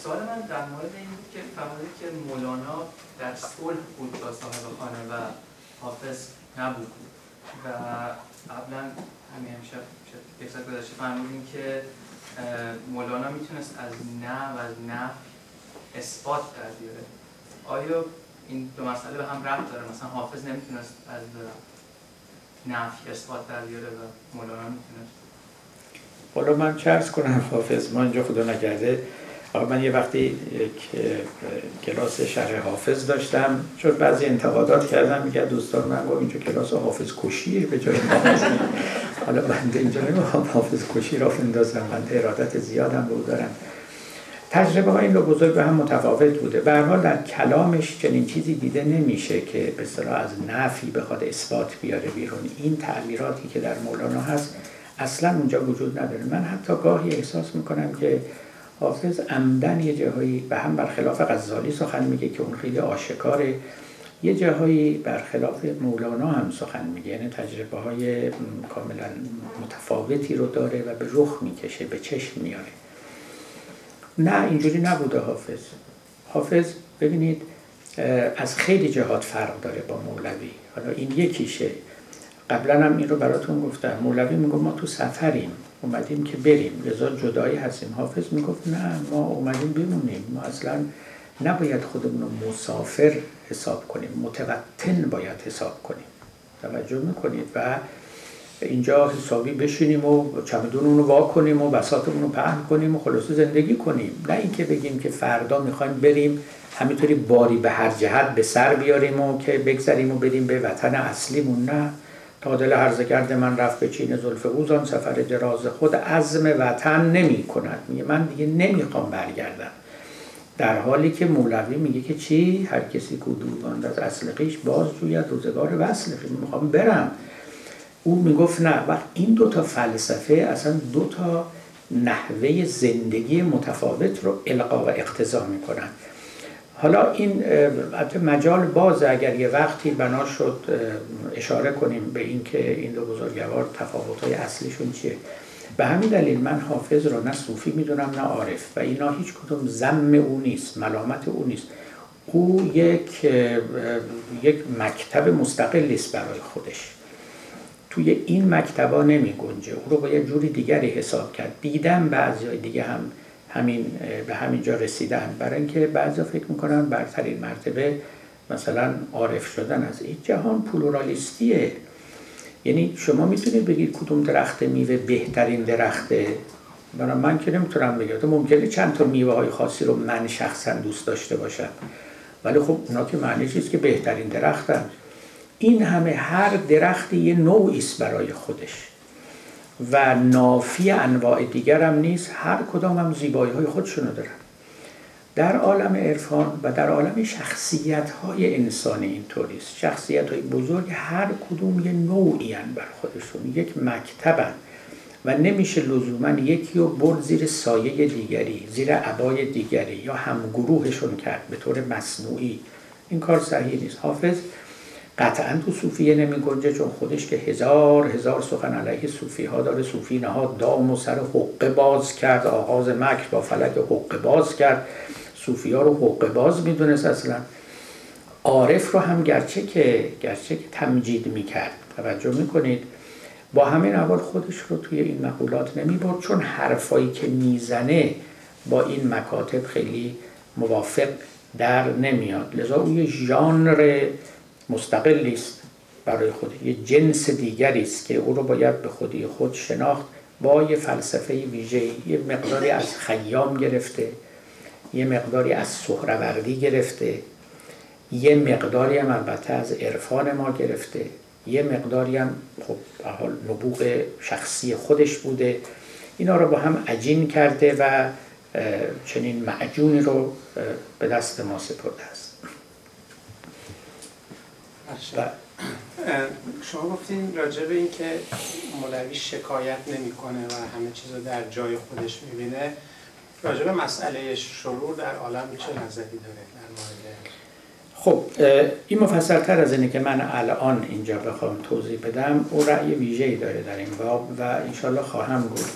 سوال من در مورد این بود که فرمودید که مولانا در صلح بود با صاحب خانه و حافظ نبود. و قبلا همین همیشه یک ساعت گذشته فرمودیم که مولانا می‌تونست از نه و از نه اثبات در بیاره. آیا این دو مسئله به هم ربط داره؟ مثلا حافظ نمی‌تونست از نفی اثبات در بیاره و مولانا می‌تونست. حالا من چرس کنم حافظ ما اینجا خدا نکرده. من یه وقتی یک کلاس شرح حافظ داشتم چون بعضی انتقادات کردم میگه دوستان من با اینجا کلاس حافظ کشی به جای حافظ حالا بنده اینجا نمی‌خوام حافظ کشی را فندازم بنده ارادت زیادم رو دارم. تجربه های این دو بزرگ به هم متفاوت بوده. به حال در کلامش چنین چیزی دیده نمیشه که به صلاح از نفی بخواد اثبات بیاره بیرون. این تعمیراتی که در مولانا هست اصلا اونجا وجود نداره. من حتی گاهی احساس می‌کنم که حافظ عمدن یه جاهایی به هم برخلاف غزالی سخن میگه که اون خیلی آشکاره. یه جاهایی برخلاف مولانا هم سخن میگه. یعنی تجربه های کاملا متفاوتی رو داره و به رخ می‌کشه به چشم میاره نه اینجوری نبوده حافظ. حافظ ببینید از خیلی جهات فرق داره با مولوی. حالا این یکیشه. قبلا هم این رو براتون گفتم. مولوی می‌گفت ما تو سفریم. اومدیم که بریم. لذا جدایی هستیم حافظ می‌گفت نه ما اومدیم بمونیم. ما اصلا نباید خودمون رو مسافر حساب کنیم. متوطن باید حساب کنیم. توجه می‌کنید. و اینجا حسابی بشینیم و چمدونمون رو وا کنیم و بساتمون رو پهن کنیم و خلاصه زندگی کنیم. نه اینکه بگیم که فردا می‌خوایم بریم همینطوری باری به هر جهت به سر بیاریم و که بگذریم و بریم به وطن اصلیمون. نه. تا دل هرزگرد من رفت به چین زلف اوزان سفر دراز خود عزم وطن نمی کند. میگه من دیگه نمی‌خوام برگردم. در حالی که مولوی میگه که چی؟ هر کسی کو از اصل قیش باز جوید روزگار وصل می‌خوام برم. او می‌گفت نه و این دو تا فلسفه اصلا دو تا نحوه زندگی متفاوت رو القا و اقتضا می‌کنن. حالا این مجال باز اگر یه وقتی بنا شد اشاره کنیم به اینکه این دو بزرگوار تفاوت‌های اصلیشون چیه. به همین دلیل من حافظ رو نه صوفی می‌دونم نه عارف و اینا هیچ کدوم زم او نیست ملامت او نیست. او یک یک مکتب مستقلی است برای خودش. توی این مکتبا نمی گنجه او رو باید جوری دیگری حساب کرد. دیدم بعضی دیگه هم همین به همین جا رسیدن. برای اینکه بعضی فکر می‌کنن برترین مرتبه مثلا عارف شدن از این جهان پلورالیستیه. یعنی شما می‌تونید بگید کدوم درخت میوه بهترین درخته؟ برای من که نمی‌تونم بگم. تو ممکنه چند تا میوه های خاصی رو من شخصا دوست داشته باشم. ولی خب اونا که معنی چیست که بهترین درختن. این همه هر درختی یه نوعی است برای خودش. و نافی انواع دیگر هم نیست هر کدام هم زیبایی های خودشونو دارن. در عالم عرفان و در عالم شخصیت های انسانی اینطوری است شخصیت های بزرگ هر کدوم یه نوعی بر خودشون. یک مکتبن و نمیشه لزوما یکی رو برد زیر سایه دیگری زیر عبای دیگری یا همگروهشون کرد به طور مصنوعی. این کار صحیح نیست. حافظ قطعا تو صوفیه نمی گنجه چون خودش که هزار هزار سخن علیه صوفی ها داره. صوفی نهاد دام و سر حقه باز کرد آغاز مکر با فلک حقه باز کرد. صوفی ها رو حقه باز می‌دونست اصلا. عارف رو هم گرچه که گرچه که تمجید می‌کرد. توجه می‌کنید؟ با همین اول خودش رو توی این مقولات نمی برد چون حرفایی که می‌زنه با این مکاتب خیلی موافق در نمیاد. لذا اون یه ژانر مستقلی است برای خود یه جنس دیگری است که او رو باید به خودی خود شناخت. با یه فلسفه ویژه یه مقداری از خیام گرفته. یه مقداری از سهروردی گرفته. یه مقداری هم البته از عرفان ما گرفته. یه مقداری هم خب حال نبوغ شخصی خودش بوده. اینا رو با هم عجین کرده و چنین معجونی رو به دست ما سپرده شما گفتین راجع به این که مولوی شکایت نمی‌کنه و همه چیز رو در جای خودش می‌بینه راجع به مسئله شرور در عالم چه نظری داره در مورد؟ خب این مفصل تر از اینه که من الان اینجا بخوام توضیح بدم. او رأی ویژه‌ای داره در این باب و انشالله خواهم گفت.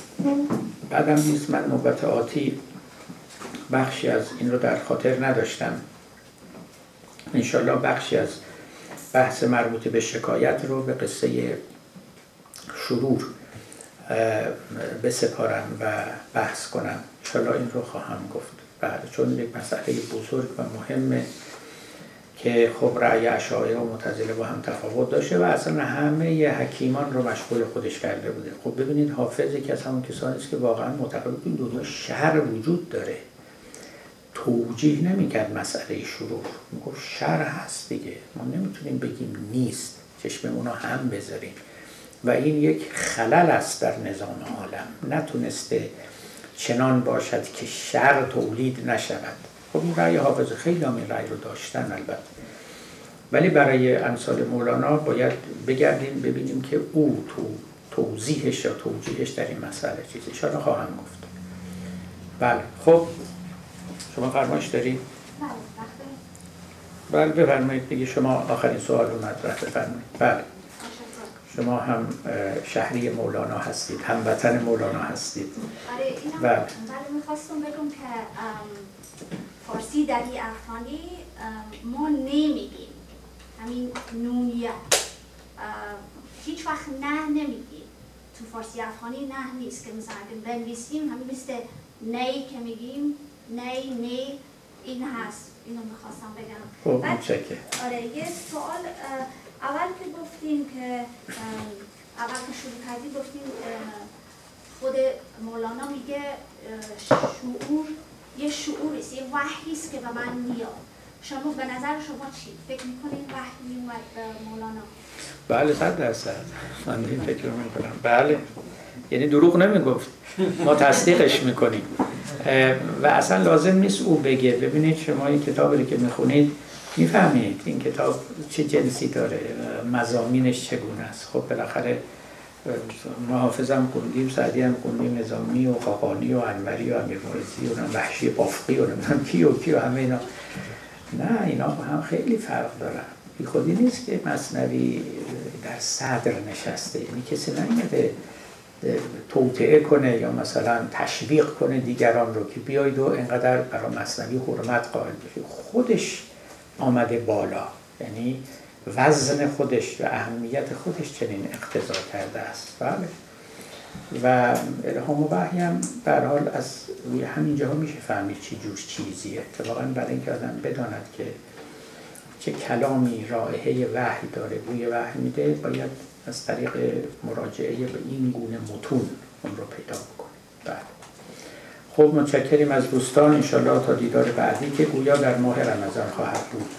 بعدم نیست من نوبت آتی بخشی از این رو در خاطر نداشتم. انشالله بخشی از بحث مربوط به شکایت رو به قصه شرور بسپارم و بحث کنم. انشالله این رو خواهم گفت. بعد چون یک مسئله بزرگ و مهمه که خب رأی اشاعره و متزله با هم تفاوت داشته و اصلا همه حکیمان رو مشغول خودش کرده بوده. خب ببینید حافظ که از همون کسانی است که واقعا معتقد این دنیا شر وجود داره. توجیه نمی‌کرد مسئله شروع. می‌گفت شر هست دیگه. ما نمی‌تونیم بگیم نیست. چشممون رو هم بذاریم. و این یک خلل است در نظام عالم. نتونسته چنان باشد که شر تولید نشود. خب این رأی حافظ خیلی هم این رأی رو داشتن البته. ولی برای امثال مولانا باید بگردیم ببینیم که او تو توضیحش یا توجیهش در این مسئله چیزی شاید خواهم گفت. بله خب شما فرمایش دارید؟ بله بفرمایید دیگه شما آخرین سوال رو مطرح بفرمایید. بله. شما هم شهری مولانا هستید هموطن مولانا هستید. آره اینم بله. بله می‌خواستم بگم که فارسی در این افغانی ما نمیگیم. همین نونیت هیچ وقت نه نمیگیم. تو فارسی افغانی نه نیست که مثلا اگه بنویسیم همین مثل نی که میگیم نی نی این هست. اینو می‌خواستم بگم. خب بعد- متشکرم. آره یه سوال اول که گفتیم که اول که شروع کردی گفتیم خود مولانا میگه شعور یه شعوری است یه وحی است که به من میاد. شما به نظر شما چی؟ فکر می‌کنین وحی میومد مولانا؟ بله صد درصد. من این فکر رو می‌کنم بله. یعنی دروغ نمی‌گفت. ما تصدیقش می‌کنیم. و اصلا لازم نیست او بگه. ببینید شما این کتابی که می‌خونید می‌فهمید این کتاب چه جنسی داره مزامینش چگونه است. خب بالاخره ما حافظم خوندیم سعدی هم خوندیم نظامی و خاقانی و انوری و امیر مورزی و وحشی بافقی و نمی‌دونم کی و کی و همه اینا. نه اینا با هم خیلی فرق دارن. بی خودی نیست که مصنوی در صدر نشسته. یعنی کسی نمیده توطعه کنه یا مثلا تشویق کنه دیگران رو که بیاید و اینقدر برای مصنوی حرمت قائل بشید خودش آمده بالا. یعنی وزن خودش و اهمیت خودش چنین اقتضا کرده است. بله. و الهام و وحی هم در حال از روی همین جاها میشه فهمید چی جور چیزیه. اتفاقا برای اینکه آدم بداند که چه کلامی رائحه وحی داره بوی وحی میده باید از طریق مراجعه به این گونه متون اون رو پیدا بکنیم. بله. خب متشکریم از دوستان. انشالله تا دیدار بعدی که گویا در ماه رمضان خواهد بود.